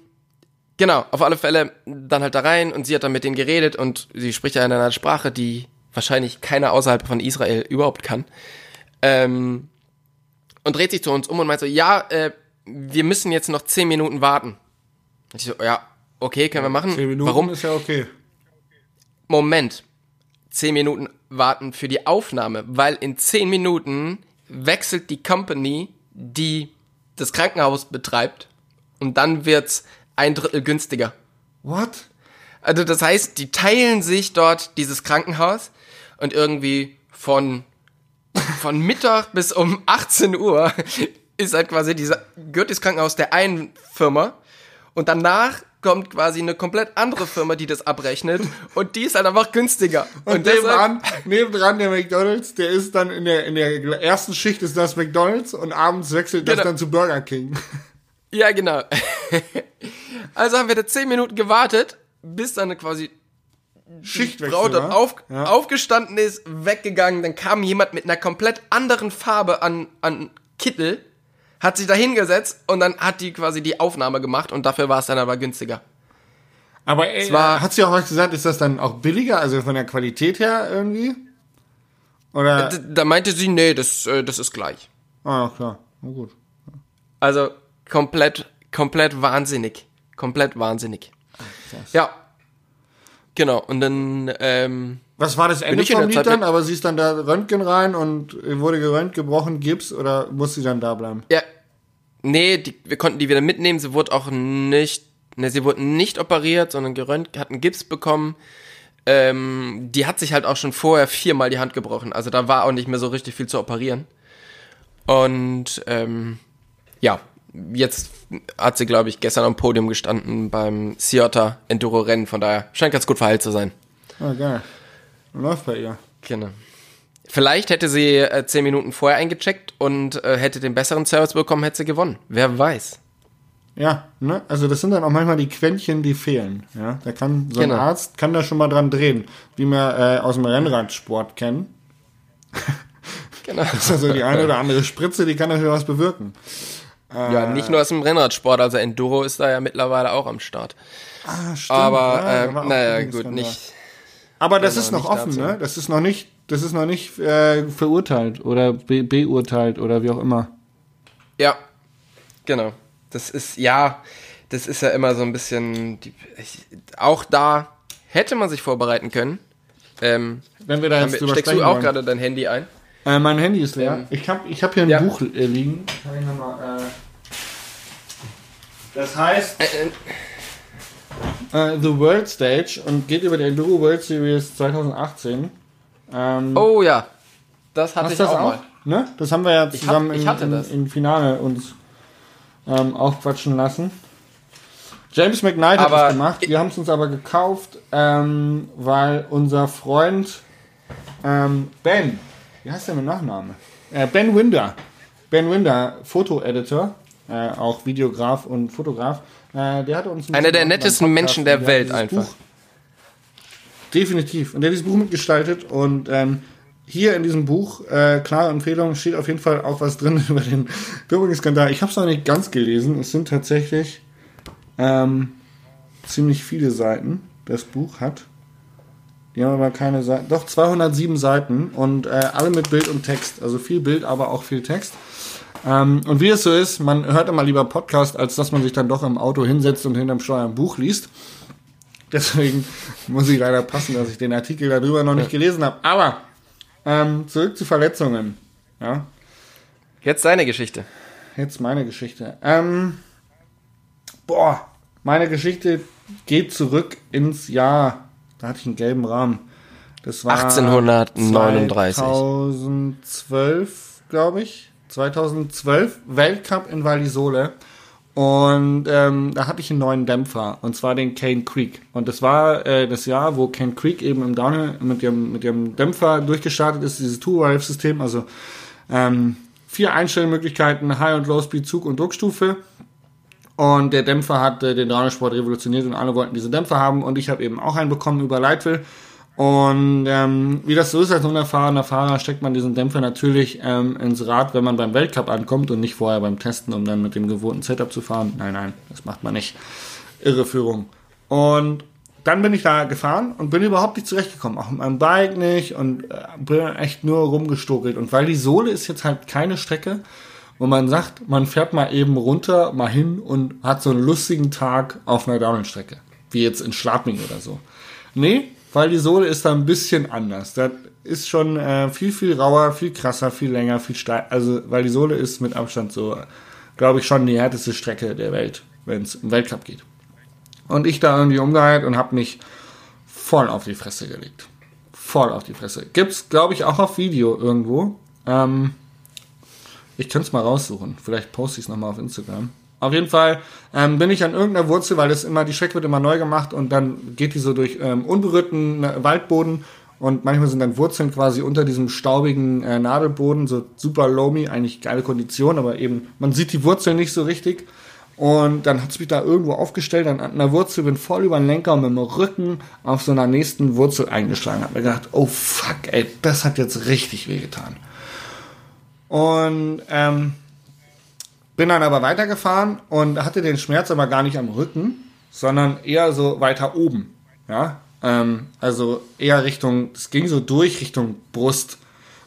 genau, auf alle Fälle dann halt da rein und sie hat dann mit denen geredet und sie spricht ja in einer Sprache, die wahrscheinlich keiner außerhalb von Israel überhaupt kann. Ähm, und dreht sich zu uns um und meint so, ja, äh, wir müssen jetzt noch zehn Minuten warten. Ich so, ja, okay, können wir machen. Zehn Minuten Warum? ist ja okay. Moment. Zehn Minuten warten für die Aufnahme, weil in zehn Minuten wechselt die Company, die das Krankenhaus betreibt und dann wird's ein Drittel günstiger. What? Also das heißt, die teilen sich dort dieses Krankenhaus und irgendwie von, von Mittag bis um 18 Uhr ist halt quasi dieser, das Krankenhaus der einen Firma und danach kommt quasi eine komplett andere Firma, die das abrechnet und die ist halt einfach günstiger. Und, Und, nebenan, nebendran der McDonalds, der ist dann in der, in der ersten Schicht ist das McDonalds und abends wechselt das Genau. dann zu Burger King. ja genau. also haben wir da 10 Minuten gewartet, bis dann quasi Schichtwechsel. Frau dort auf, ja. aufgestanden ist, weggegangen, dann kam jemand mit einer komplett anderen Farbe an, an Kittel, hat sich da hingesetzt und dann hat die quasi die Aufnahme gemacht und dafür war es dann aber günstiger. Aber ey, war- hat sie auch was gesagt, ist das dann auch billiger, also von der Qualität her irgendwie? Oder? D da meinte sie, nee, das, äh, das ist gleich. Ah, klar. Na gut. Also komplett, komplett wahnsinnig. Komplett wahnsinnig. Ja. Genau, und dann, ähm, Was war das Ende vom Lied dann? Aber sie ist dann da Röntgen rein und wurde gerönt, gebrochen, Gips oder muss sie dann da bleiben? ja, nee, die, wir konnten die wieder mitnehmen. Sie wurde auch nicht, ne, sie wurde nicht operiert, sondern gerönt, hat einen Gips bekommen. Ähm, die hat sich halt auch schon vorher viermal die Hand gebrochen. Also da war auch nicht mehr so richtig viel zu operieren. Und ähm, ja, jetzt hat sie, glaube ich, gestern am Podium gestanden beim Ciota Enduro Rennen. Von daher scheint ganz gut verheilt zu sein. Ah, geil. Läuft bei ihr. Genau. Vielleicht hätte sie äh, zehn Minuten vorher eingecheckt und äh, hätte den besseren Service bekommen, hätte sie gewonnen. Wer weiß. Ja, ne? Also das sind dann auch manchmal die Quäntchen, die fehlen. Ja, da kann so ein Genau. Arzt kann da schon mal dran drehen, wie wir äh, aus dem Rennradsport kennen. Genau. Das ist also die eine oder andere Spritze, die kann dafür was bewirken. Ja, nicht nur aus dem Rennradsport, also Enduro ist da ja mittlerweile auch am Start. Ah, stimmt. Aber, ja, äh, naja, gut, nicht. Aber das ist noch offen, dazu. ne? Das ist noch nicht, das ist noch nicht äh, verurteilt oder be beurteilt oder wie auch immer. Ja, genau. Das ist, ja, das ist ja immer so ein bisschen, die, ich, auch da hätte man sich vorbereiten können. Ähm, Wenn wir da jetzt damit- drüber steckst du auch wollen. gerade dein Handy ein? Äh, mein Handy ist leer. Ähm, ich habe ich hab hier ein ja. Buch äh, liegen. Ich mal, äh, das heißt Äh, äh, äh, The World Stage und geht über die Enduro World Series 2018. Ähm, oh ja, das hatte ich das auch, auch? mal. Ne? Das haben wir ja Ich hab- zusammen ich in- hatte in, das. im Finale uns ähm, aufquatschen lassen. James McKnight hat Aber das gemacht. Wir haben es uns aber gekauft, ähm, weil unser Freund ähm, Ben, wie heißt der mit Nachname? Äh, ben Winder. Ben Winder, Fotoeditor, äh, auch Videograf und Fotograf. Äh, der hat uns ein Einer der nettesten Menschen der und Welt einfach. Buch Definitiv. Und der hat dieses Buch mitgestaltet und ähm, hier in diesem Buch, äh, klare Empfehlung, steht auf jeden Fall auch was drin über den Doping-Skandal. Ich habe es noch nicht ganz gelesen. Es sind tatsächlich ähm, ziemlich viele Seiten, das Buch hat. Die haben aber keine Seiten. Doch, 207 Seiten und äh, alle mit Bild und Text. Also viel Bild, aber auch viel Text. Ähm, und wie es so ist, man hört immer lieber Podcast, als dass man sich dann doch im Auto hinsetzt und hinterm Steuer ein Buch liest. Deswegen muss ich leider passen, dass ich den Artikel darüber noch nicht gelesen habe. Aber ähm, zurück zu Verletzungen. Ja, Jetzt deine Geschichte. jetzt meine Geschichte. Ähm, boah, meine Geschichte geht zurück ins Jahr. Da hatte ich einen gelben Rahmen. Das war 1839. 2012, glaube ich. 2012 Weltcup in Val di Sole. Und ähm, da hatte ich einen neuen Dämpfer, und zwar den Cane Creek. Und das war äh, das Jahr, wo Cane Creek eben im Downhill mit ihrem, mit ihrem Dämpfer durchgestartet ist, dieses Two-Valve-System, also ähm, vier Einstellmöglichkeiten, High- und Low-Speed, Zug- und Druckstufe. Und der Dämpfer hat äh, den Downhill-Sport revolutioniert und alle wollten diese Dämpfer haben und ich habe eben auch einen bekommen über Leitwill. Und ähm, wie das so ist als unerfahrener Fahrer, steckt man diesen Dämpfer natürlich ähm, ins Rad, wenn man beim Weltcup ankommt und nicht vorher beim Testen, um dann mit dem gewohnten Setup zu fahren. Nein, nein, das macht man nicht. Irreführung. Und dann bin ich da gefahren und bin überhaupt nicht zurechtgekommen. Auch mit meinem Bike nicht und äh, bin echt nur rumgestokelt. Und weil die Sohle ist jetzt halt keine Strecke, wo man sagt, man fährt mal eben runter, mal hin und hat so einen lustigen Tag auf einer Downhill-Strecke. Wie jetzt in Schladming oder so. Nee, weil die Sohle ist da ein bisschen anders. Da ist schon äh, viel, viel rauer, viel krasser, viel länger, viel steil. Also, weil die Sohle ist mit Abstand so, glaube ich, schon die härteste Strecke der Welt, wenn es im Weltcup geht. Und ich da irgendwie umgeheilt und habe mich voll auf die Fresse gelegt. Voll auf die Fresse. Gibt's, glaube ich, auch auf Video irgendwo. Ähm, ich könnte es mal raussuchen. Vielleicht poste ich es nochmal auf Instagram. Auf jeden Fall ähm, bin ich an irgendeiner Wurzel, weil das immer, die Strecke wird immer neu gemacht und dann geht die so durch ähm, unberührten äh, Waldboden und manchmal sind dann Wurzeln quasi unter diesem staubigen äh, Nadelboden, so super loamy, eigentlich geile Kondition, aber eben, man sieht die Wurzeln nicht so richtig. Und dann hat es mich da irgendwo aufgestellt, an einer Wurzel, bin voll über den Lenker und mit dem Rücken auf so einer nächsten Wurzel eingeschlagen. Hab mir gedacht, oh fuck, ey, das hat jetzt richtig wehgetan. Und ähm, bin dann aber weitergefahren und hatte den Schmerz aber gar nicht am Rücken, sondern eher so weiter oben. Ja, ähm, also eher Richtung, es ging so durch Richtung Brust.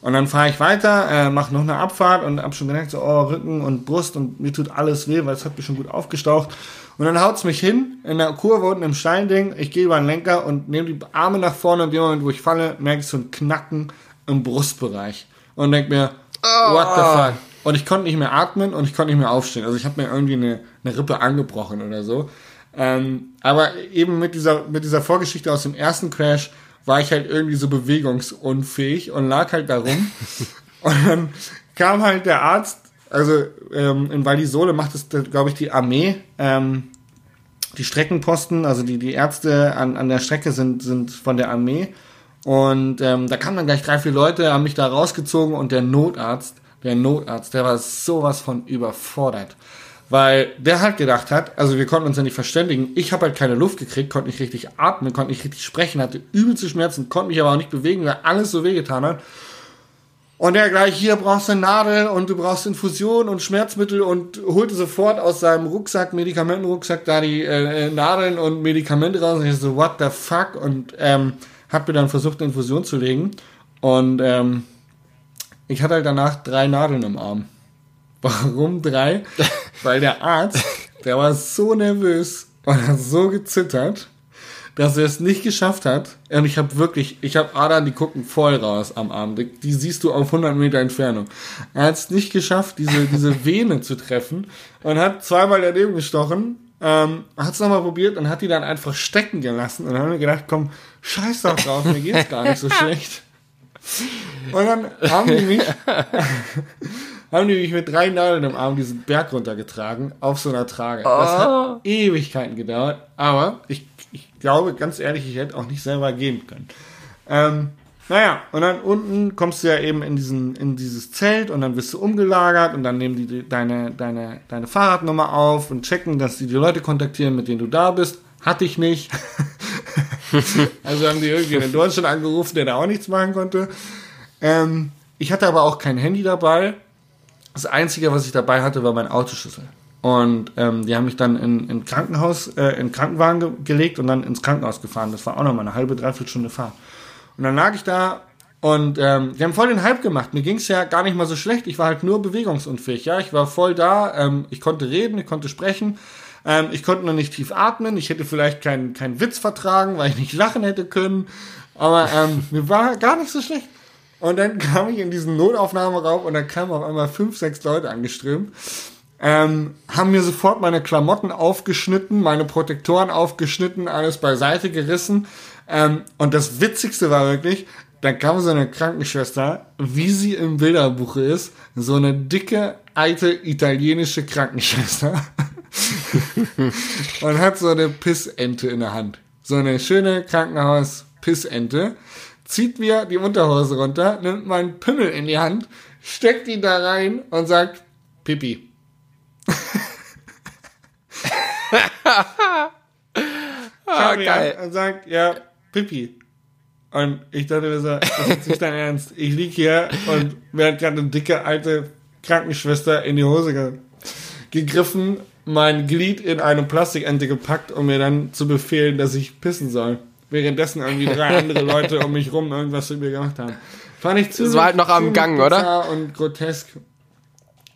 Und dann fahre ich weiter, äh, mache noch eine Abfahrt und habe schon gemerkt, so, oh, Rücken und Brust und mir tut alles weh, weil es hat mich schon gut aufgestaucht. Und dann haut's mich hin, in der Kurve unten im Steinding, ich gehe über den Lenker und nehme die Arme nach vorne und in dem Moment, wo ich falle, merke ich so ein Knacken im Brustbereich. Und denke mir, what the fuck? Und ich konnte nicht mehr atmen und ich konnte nicht mehr aufstehen. Also ich habe mir irgendwie eine, eine Rippe angebrochen oder so. Ähm, aber eben mit dieser, mit dieser Vorgeschichte aus dem ersten Crash war ich halt irgendwie so bewegungsunfähig und lag halt da rum. und dann kam halt der Arzt, also ähm, in Valdisole macht es, glaube ich, die Armee, ähm, die Streckenposten, also die, die Ärzte an, an der Strecke sind, sind von der Armee. Und ähm, da kamen dann gleich drei, vier Leute, haben mich da rausgezogen und der Notarzt, der Notarzt, der war sowas von überfordert. Weil der halt gedacht hat, also wir konnten uns ja nicht verständigen, ich habe halt keine Luft gekriegt, konnte nicht richtig atmen, konnte nicht richtig sprechen, hatte übelste Schmerzen, konnte mich aber auch nicht bewegen, weil alles so wehgetan hat. Und er gleich, hier brauchst du eine Nadel und du brauchst Infusion und Schmerzmittel und holte sofort aus seinem Rucksack, Medikamentenrucksack, da die äh, Nadeln und Medikamente raus. Und ich so, what the fuck? Und ähm, hab mir dann versucht, eine Infusion zu legen. Und ähm, ich hatte halt danach drei Nadeln im Arm. Warum drei? Weil der Arzt, der war so nervös und hat so gezittert, dass er es nicht geschafft hat. Und ich habe wirklich, ich habe Adern, die gucken voll raus am Arm. Die, die, siehst du auf 100 Meter Entfernung. Er hat es nicht geschafft, diese, diese Vene zu treffen und hat zweimal daneben gestochen. Ähm, hat es nochmal probiert und hat die dann einfach stecken gelassen. Und dann haben wir gedacht, komm, scheiß doch drauf, mir geht's gar nicht so schlecht. Und dann haben die mich, haben die mich mit drei Nadeln im Arm diesen Berg runtergetragen auf so einer Trage. Das hat Oh. Ewigkeiten gedauert, aber ich, ich glaube, ganz ehrlich, ich hätte auch nicht selber gehen können. Ähm, naja, und dann unten kommst du ja eben in, diesen, in dieses Zelt und dann wirst du umgelagert und dann nehmen die deine, deine, deine Fahrradnummer auf und checken, dass die die Leute kontaktieren, mit denen du da bist. Hatte ich nicht. also haben die irgendwie in Deutschland angerufen, der da auch nichts machen konnte. Ähm, ich hatte aber auch kein Handy dabei. Das Einzige, was ich dabei hatte, war mein Autoschlüssel. Und ähm, die haben mich dann in, in Krankenhaus, äh, in Krankenwagen ge gelegt und dann ins Krankenhaus gefahren. Das war auch noch mal eine halbe, dreiviertel Stunde Fahrt. Und dann lag ich da und ähm, die haben voll den Hype gemacht. Mir ging es ja gar nicht mal so schlecht. Ich war halt nur bewegungsunfähig. Ja, ich war voll da. Ähm, ich konnte reden, ich konnte sprechen. Ähm, ich konnte noch nicht tief atmen. Ich hätte vielleicht keinen keinen Witz vertragen, weil ich nicht lachen hätte können. Aber ähm, mir war gar nicht so schlecht. Und dann kam ich in diesen Notaufnahmeraum und dann kamen auf einmal fünf, sechs Leute angeströmt. Ähm, haben mir sofort meine Klamotten aufgeschnitten, meine Protektoren aufgeschnitten, alles beiseite gerissen. Ähm, und das Witzigste war wirklich, dann kam so eine Krankenschwester, wie sie im Bilderbuche ist, so eine dicke, alte italienische Krankenschwester. und hat so eine Pissente in der Hand. So eine schöne Krankenhaus-Pissente. Zieht mir die Unterhose runter, nimmt meinen Pimmel in die Hand, steckt ihn da rein und sagt, Pipi. Ah, geil. Und sagt, ja, Pipi. Und ich dachte mir so, das ist nicht dein Ernst. Ich lieg hier und mir hat gerade eine dicke alte Krankenschwester in die Hose ge gegriffen, mein Glied in eine Plastikente gepackt, um mir dann zu befehlen, dass ich pissen soll. Währenddessen irgendwie drei andere Leute um mich rum irgendwas mit mir gemacht haben. Fand ich zu Das war halt noch am Gang, oder? Und grotesk.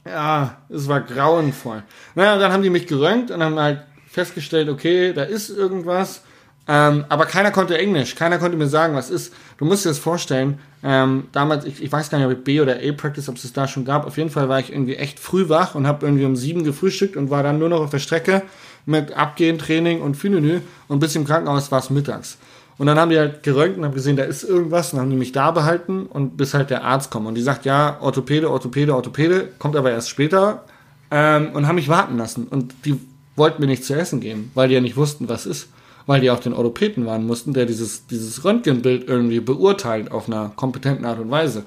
Ja, es war grauenvoll. Naja, und dann haben die mich geröntgt und haben halt festgestellt, okay, da ist irgendwas. Ähm, aber keiner konnte Englisch, keiner konnte mir sagen, was ist. Du musst dir das vorstellen, ähm, damals, ich, ich weiß gar nicht, ob ich B oder A-Practice, ob es da schon gab. Auf jeden Fall war ich irgendwie echt früh wach und habe irgendwie um sieben gefrühstückt und war dann nur noch auf der Strecke mit Abgehen, Training und Fünenü und bis im Krankenhaus war es mittags. Und dann haben die halt geröntgt und haben gesehen, da ist irgendwas und haben die mich da behalten und bis halt der Arzt kommt. Und die sagt, ja, Orthopäde, Orthopäde, Orthopäde, kommt aber erst später ähm, und haben mich warten lassen. Und die wollten mir nichts zu essen geben, weil die ja nicht wussten, was ist. Weil die auch den Orthopäden warnen mussten, der dieses, dieses Röntgenbild irgendwie beurteilt auf einer kompetenten Art und Weise.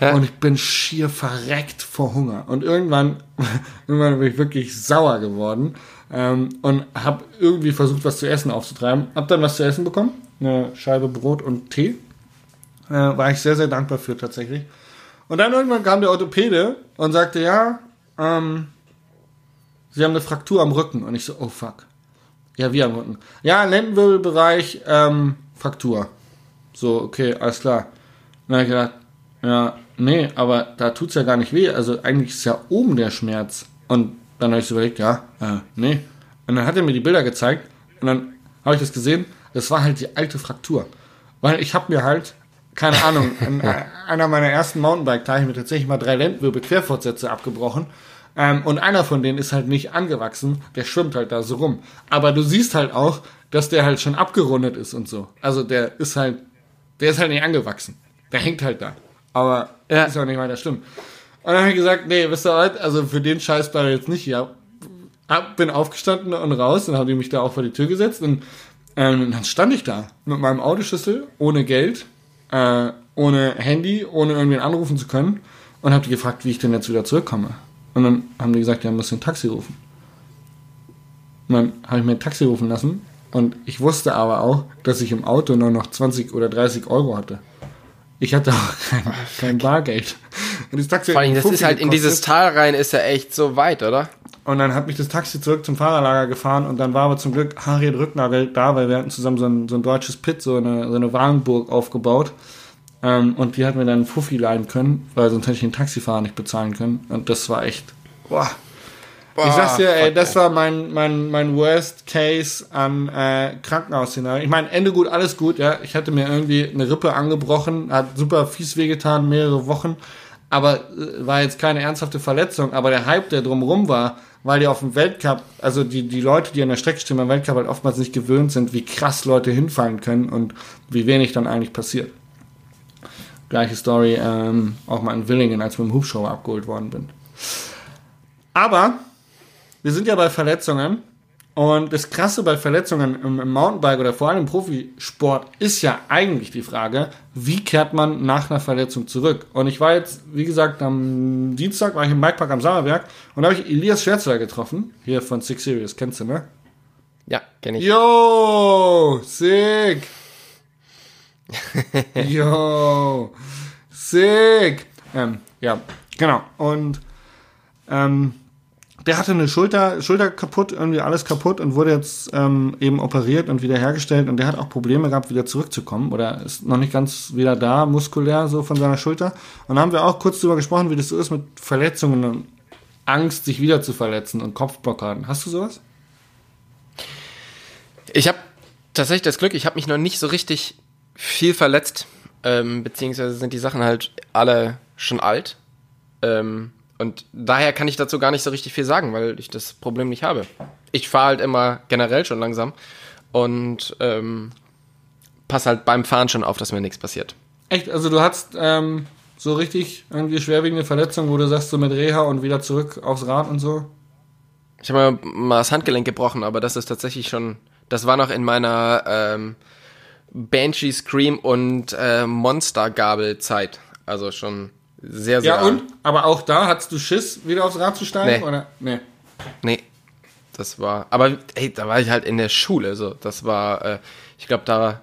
Ja. Und ich bin schier verreckt vor Hunger. Und irgendwann, irgendwann bin ich wirklich sauer geworden ähm, und habe irgendwie versucht, was zu essen aufzutreiben. Hab dann was zu essen bekommen eine Scheibe Brot und Tee. Äh, war ich sehr, sehr dankbar für tatsächlich. Und dann irgendwann kam der Orthopäde und sagte, ja, ähm, Sie haben eine Fraktur am Rücken. Und ich so, oh fuck. Ja, wie am Rücken? Ja, Lendenwirbelbereich, ähm, Fraktur. So, okay, alles klar. Dann habe ich gedacht, ja, nee, aber da tut's ja gar nicht weh. Also eigentlich ist ja oben der Schmerz. Und dann habe ich so überlegt, ja, äh, nee. Und dann hat er mir die Bilder gezeigt und dann habe ich das gesehen das war halt die alte Fraktur. Weil ich habe mir halt, keine Ahnung, in einer meiner ersten Mountainbike-Tage mir tatsächlich mal drei Lendenwirbel-Querfortsätze abgebrochen. Ähm, und einer von denen ist halt nicht angewachsen, der schwimmt halt da so rum. Aber du siehst halt auch, dass der halt schon abgerundet ist und so. Also der ist halt, der ist halt nicht angewachsen. Der hängt halt da. Aber ja. ist auch nicht weiter schlimm. Und dann habe ich gesagt, nee, wisst ihr was, also für den Scheiß bleibe ich jetzt nicht hier. Bin aufgestanden und raus und habe mich da auch vor die Tür gesetzt und ähm, dann stand ich da mit meinem Autoschlüssel, ohne Geld, äh, ohne Handy, ohne irgendwen anrufen zu können und habe die gefragt, wie ich denn jetzt wieder zurückkomme. Und dann haben die gesagt, ja, muss ein Taxi rufen. Und dann habe ich mir ein Taxi rufen lassen und ich wusste aber auch, dass ich im Auto nur noch 20 oder 30 Euro hatte. Ich hatte auch kein, kein Bargeld. Und das Taxi Vor allem, das ist halt gekostet. in dieses Tal rein, ist ja echt so weit, oder? Und dann hat mich das Taxi zurück zum Fahrerlager gefahren und dann war aber zum Glück Harriet Rücknagel da, weil wir hatten zusammen so ein, so ein deutsches Pit, so eine, so eine Wagenburg aufgebaut. Ähm, und die hat mir dann einen Fuffi leihen können, weil sonst hätte ich den Taxifahrer nicht bezahlen können. Und das war echt, boah. boah ich sag's dir, ey, das war mein, mein, mein Worst Case an äh, Krankenhausszenario. Ich meine, Ende gut, alles gut, ja. Ich hatte mir irgendwie eine Rippe angebrochen, hat super fies wehgetan, mehrere Wochen. Aber äh, war jetzt keine ernsthafte Verletzung. Aber der Hype, der drumrum war, weil die auf dem Weltcup, also die, die Leute, die an der Strecke stehen beim Weltcup halt oftmals nicht gewöhnt sind, wie krass Leute hinfallen können und wie wenig dann eigentlich passiert. Gleiche Story, ähm, auch mal in Willingen, als ich mit dem Hubschrauber abgeholt worden bin. Aber wir sind ja bei Verletzungen und das Krasse bei Verletzungen im, Mountainbike oder vor allem im Profisport ist ja eigentlich die Frage, wie kehrt man nach einer Verletzung zurück? Und ich war jetzt, wie gesagt, am Dienstag war ich im Bikepark am Sauerberg und da habe ich Elias Schwerzeler getroffen, hier von Six Series, kennst du, ne? Ja, kenne ich. Yo, sick! Yo, sick! Ähm, ja, genau. Und ähm, der hatte eine Schulter, Schulter kaputt, irgendwie alles kaputt und wurde jetzt ähm, eben operiert und wiederhergestellt und der hat auch Probleme gehabt, wieder zurückzukommen oder ist noch nicht ganz wieder da, muskulär so von seiner Schulter. Und da haben wir auch kurz drüber gesprochen, wie das so ist mit Verletzungen und Angst, sich wieder zu verletzen und Kopfblockaden. Hast du sowas? Ich habe tatsächlich das Glück, ich habe mich noch nicht so richtig viel verletzt, ähm, beziehungsweise sind die Sachen halt alle schon alt. Ähm, und daher kann ich dazu gar nicht so richtig viel sagen, weil ich das Problem nicht habe. Ich fahre halt immer generell schon langsam und ähm, passe halt beim Fahren schon auf, dass mir nichts passiert. Echt? Also du hast ähm, so richtig irgendwie schwerwiegende Verletzungen, wo du sagst, so mit Reha und wieder zurück aufs Rad und so? Ich habe mal das Handgelenk gebrochen, aber das ist tatsächlich schon, das war noch in meiner ähm, Banshee Scream und äh, Monster Gabel Zeit. Also schon sehr, sehr. Ja, und? Aber auch da hattest du Schiss, wieder aufs Rad zu steigen? Nee. Oder? Nee. Nee. Das war, aber hey, da war ich halt in der Schule, so. Das war, äh, ich glaube, da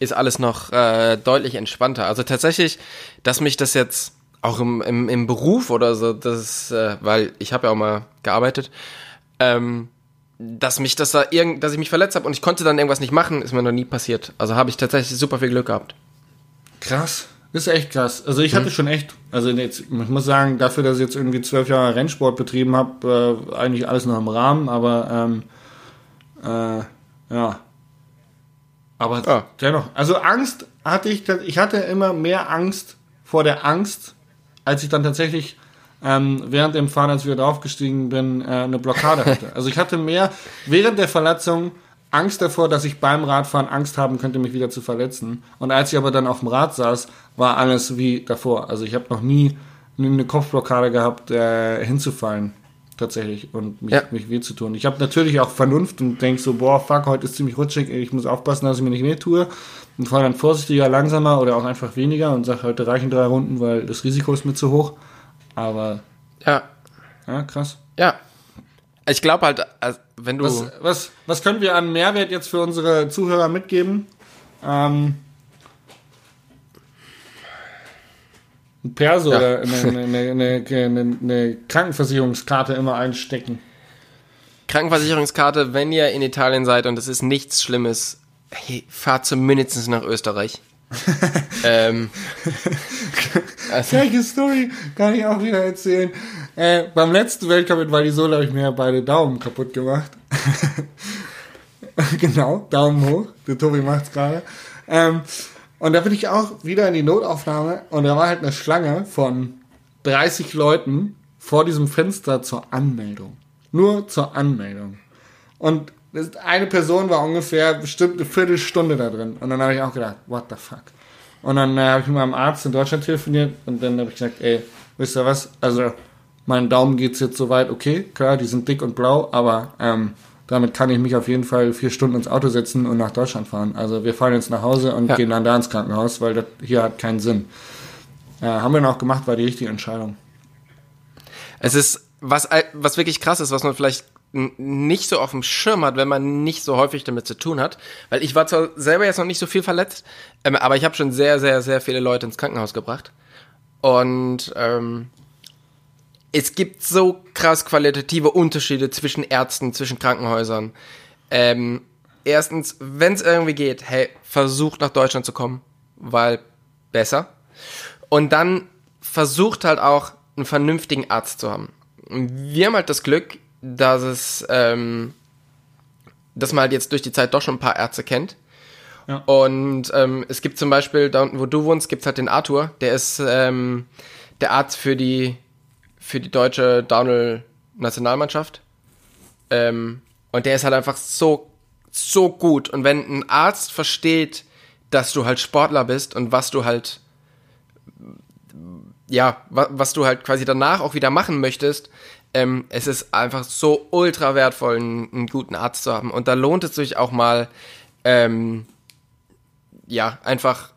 ist alles noch äh, deutlich entspannter. Also tatsächlich, dass mich das jetzt auch im, im, im Beruf oder so, das, äh, weil ich habe ja auch mal gearbeitet, ähm, dass mich das da irgend, dass ich mich verletzt habe und ich konnte dann irgendwas nicht machen, ist mir noch nie passiert. Also habe ich tatsächlich super viel Glück gehabt. Krass. Das ist echt krass. Also ich hatte mhm. schon echt, also jetzt, ich muss sagen, dafür, dass ich jetzt irgendwie zwölf Jahre Rennsport betrieben habe, äh, eigentlich alles noch im Rahmen, aber ähm, äh, ja. Aber Ja. dennoch, also Angst hatte ich, ich hatte immer mehr Angst vor der Angst, als ich dann tatsächlich ähm, während dem Fahren, als ich wieder draufgestiegen bin, äh, eine Blockade hatte. Also ich hatte mehr während der Verletzung Angst davor, dass ich beim Radfahren Angst haben könnte, mich wieder zu verletzen. Und als ich aber dann auf dem Rad saß, war alles wie davor. Also ich habe noch nie eine Kopfblockade gehabt, äh, hinzufallen tatsächlich und mich, Ja. mich weh zu tun. Ich habe natürlich auch Vernunft und denk so, boah, fuck, heute ist ziemlich rutschig, ich muss aufpassen, dass ich mir nicht weh tue und fahre dann vorsichtiger, langsamer oder auch einfach weniger und sage, heute reichen drei Runden, weil das Risiko ist mir zu hoch. Aber, Ja, ja, krass. ja. Ich glaube halt, also, wenn du. Was, was, was können wir an Mehrwert jetzt für unsere Zuhörer mitgeben? Ähm, ein Perso Ja. oder eine, eine, eine, eine, eine Krankenversicherungskarte immer einstecken. Krankenversicherungskarte, wenn ihr in Italien seid und es ist nichts Schlimmes, hey, fahrt zumindest nach Österreich. Ähm, also, Gleiche Story kann ich auch wieder erzählen. Äh, beim letzten Weltcup in Vallisol habe ich mir beide Daumen kaputt gemacht. genau, Daumen hoch. Der Tobi macht's gerade. Ähm, und da bin ich auch wieder in die Notaufnahme und da war halt eine Schlange von 30 Leuten vor diesem Fenster zur Anmeldung. Nur zur Anmeldung. Und eine Person war ungefähr bestimmt eine Viertelstunde da drin. Und dann habe ich auch gedacht, what the fuck. Und dann äh, habe ich mit meinem Arzt in Deutschland telefoniert und dann habe ich gesagt, ey, wisst ihr was? Also, mein Daumen geht's jetzt soweit, okay, klar, die sind dick und blau, aber ähm, damit kann ich mich auf jeden Fall vier Stunden ins Auto setzen und nach Deutschland fahren. Also wir fahren jetzt nach Hause und Ja. gehen dann da ins Krankenhaus, weil das hier hat keinen Sinn. Äh, haben wir dann auch gemacht, war die richtige Entscheidung. es ist, was, al- was wirklich krass ist, was man vielleicht nicht so auf dem Schirm hat, wenn man nicht so häufig damit zu tun hat. Weil ich war zwar selber jetzt noch nicht so viel verletzt, ähm, aber ich habe schon sehr, sehr, sehr viele Leute ins Krankenhaus gebracht. Und ähm, es gibt so krass qualitative Unterschiede zwischen Ärzten, zwischen Krankenhäusern. Ähm, erstens, wenn es irgendwie geht, hey, versucht nach Deutschland zu kommen, weil besser. Und dann versucht halt auch einen vernünftigen Arzt zu haben. Wir haben halt das Glück, dass es, ähm, dass man halt jetzt durch die Zeit doch schon ein paar Ärzte kennt. Ja. Und ähm, es gibt zum Beispiel, da unten, wo du wohnst, gibt's halt den Arthur, der ist ähm, der Arzt für die für die deutsche Downhill-Nationalmannschaft. Ähm, und der ist halt einfach so, so gut. Und wenn ein Arzt versteht, dass du halt Sportler bist und was du halt, ja, wa was du halt quasi danach auch wieder machen möchtest, ähm, es ist einfach so ultra wertvoll, einen, einen guten Arzt zu haben. Und da lohnt es sich auch mal, ähm, ja, einfach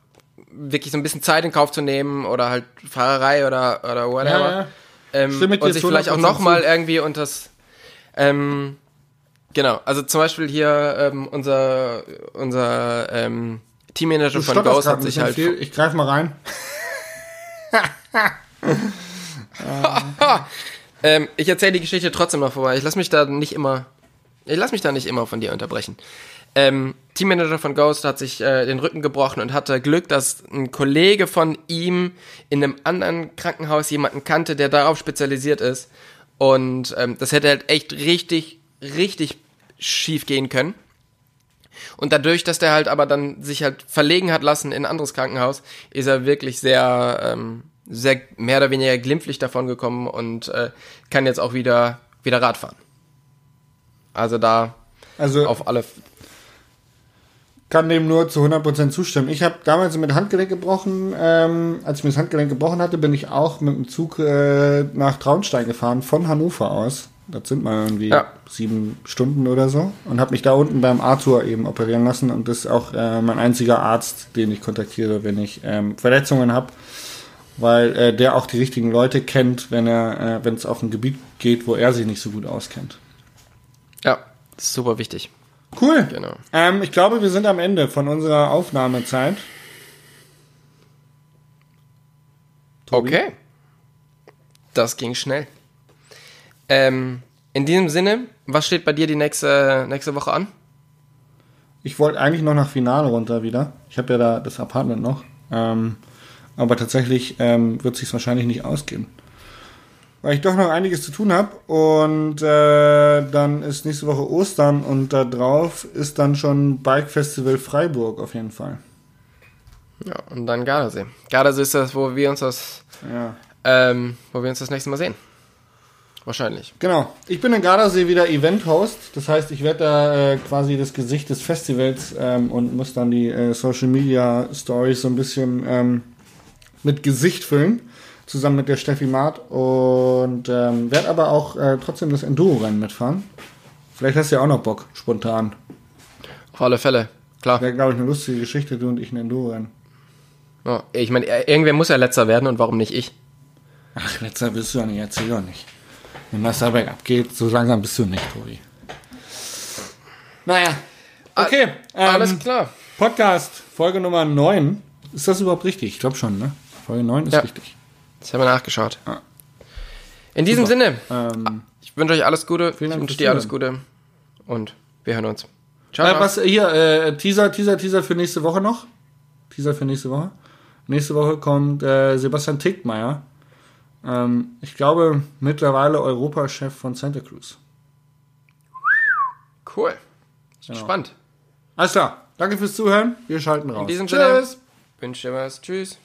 wirklich so ein bisschen Zeit in Kauf zu nehmen oder halt Fahrerei oder, oder whatever. Ja, ja. Ähm, und sich vielleicht auch 100% nochmal irgendwie unter das, ähm, genau, also zum Beispiel hier ähm, unser, unser ähm, Teammanager Du von Ghost hat sich halt viel. Ich greife mal rein. Ähm, ich erzähle die Geschichte trotzdem noch vorbei. Ich lasse mich da nicht immer, ich lasse mich da nicht immer von dir unterbrechen. Ähm, Teammanager von Ghost hat sich äh, den Rücken gebrochen und hatte Glück, dass ein Kollege von ihm in einem anderen Krankenhaus jemanden kannte, der darauf spezialisiert ist. Und ähm, das hätte halt echt richtig, richtig schief gehen können. Und dadurch, dass der halt aber dann sich halt verlegen hat lassen in ein anderes Krankenhaus, ist er wirklich sehr, ähm, sehr mehr oder weniger glimpflich davon gekommen und äh, kann jetzt auch wieder, wieder Rad fahren. Also da Also auf alle. kann dem nur zu 100% zustimmen. Ich habe damals mit Handgelenk gebrochen. Ähm, als ich mir das Handgelenk gebrochen hatte, bin ich auch mit dem Zug äh, nach Traunstein gefahren, von Hannover aus. Das sind mal irgendwie Ja. sieben Stunden oder so. Und habe mich da unten beim Arthur eben operieren lassen. Und das ist auch äh, mein einziger Arzt, den ich kontaktiere, wenn ich ähm, Verletzungen habe. Weil äh, der auch die richtigen Leute kennt, wenn er, äh, wenn es auf ein Gebiet geht, wo er sich nicht so gut auskennt. Ja, super wichtig. Cool. Genau. Ähm, ich glaube, wir sind am Ende von unserer Aufnahmezeit. Tobi? Okay. Das ging schnell. Ähm, in diesem Sinne, was steht bei dir die nächste, nächste Woche an? Ich wollte eigentlich noch nach Finale runter wieder. Ich habe ja da das Apartment noch. Ähm, aber tatsächlich ähm, wird sich wahrscheinlich nicht ausgehen. weil ich doch noch einiges zu tun habe. Und äh, dann ist nächste Woche Ostern und da drauf ist dann schon Bike Festival Freiburg auf jeden Fall. Ja, und dann Gardasee. Gardasee ist das, wo wir uns das, Ja. ähm, wo wir uns das nächste Mal sehen. Wahrscheinlich. Genau. Ich bin in Gardasee wieder Event-Host. Das heißt, ich werde da äh, quasi das Gesicht des Festivals ähm, und muss dann die äh, Social Media Stories so ein bisschen ähm, mit Gesicht füllen. Zusammen mit der Steffi Maat. Und ähm, werde aber auch äh, trotzdem das Enduro-Rennen mitfahren. Vielleicht hast du ja auch noch Bock, spontan. Auf alle Fälle. Klar. Wäre, glaube ich, eine lustige Geschichte, du und ich ein Enduro-Rennen. Ja, ich meine, irgendwer muss ja letzter werden und warum nicht ich? Ach, letzter bist du ja nicht, erzähl doch nicht. Wenn das da bergab geht, so langsam bist du nicht, Tobi. Naja. Okay. Alles ähm, klar. Podcast, Folge Nummer 9. Ist das überhaupt richtig? Ich glaube schon, ne? Folge 9 ist Ja. richtig. Ich habe nachgeschaut. Ah. In diesem Sinne, Ähm, ich wünsche euch alles Gute. Vielen ich Dank wünsche fürs dir alles. Gute. Und wir hören uns. Ciao. äh, was hier, äh, Teaser, Teaser, Teaser für nächste Woche noch. Teaser für nächste Woche. Nächste Woche kommt äh, Sebastian Tickmeier. Ähm, ich glaube, mittlerweile Europachef von Santa Cruz. Cool. Genau. Spannend. Alles klar. Danke fürs Zuhören. Wir schalten raus. In diesem Sinne, wünsche dir was. Tschüss.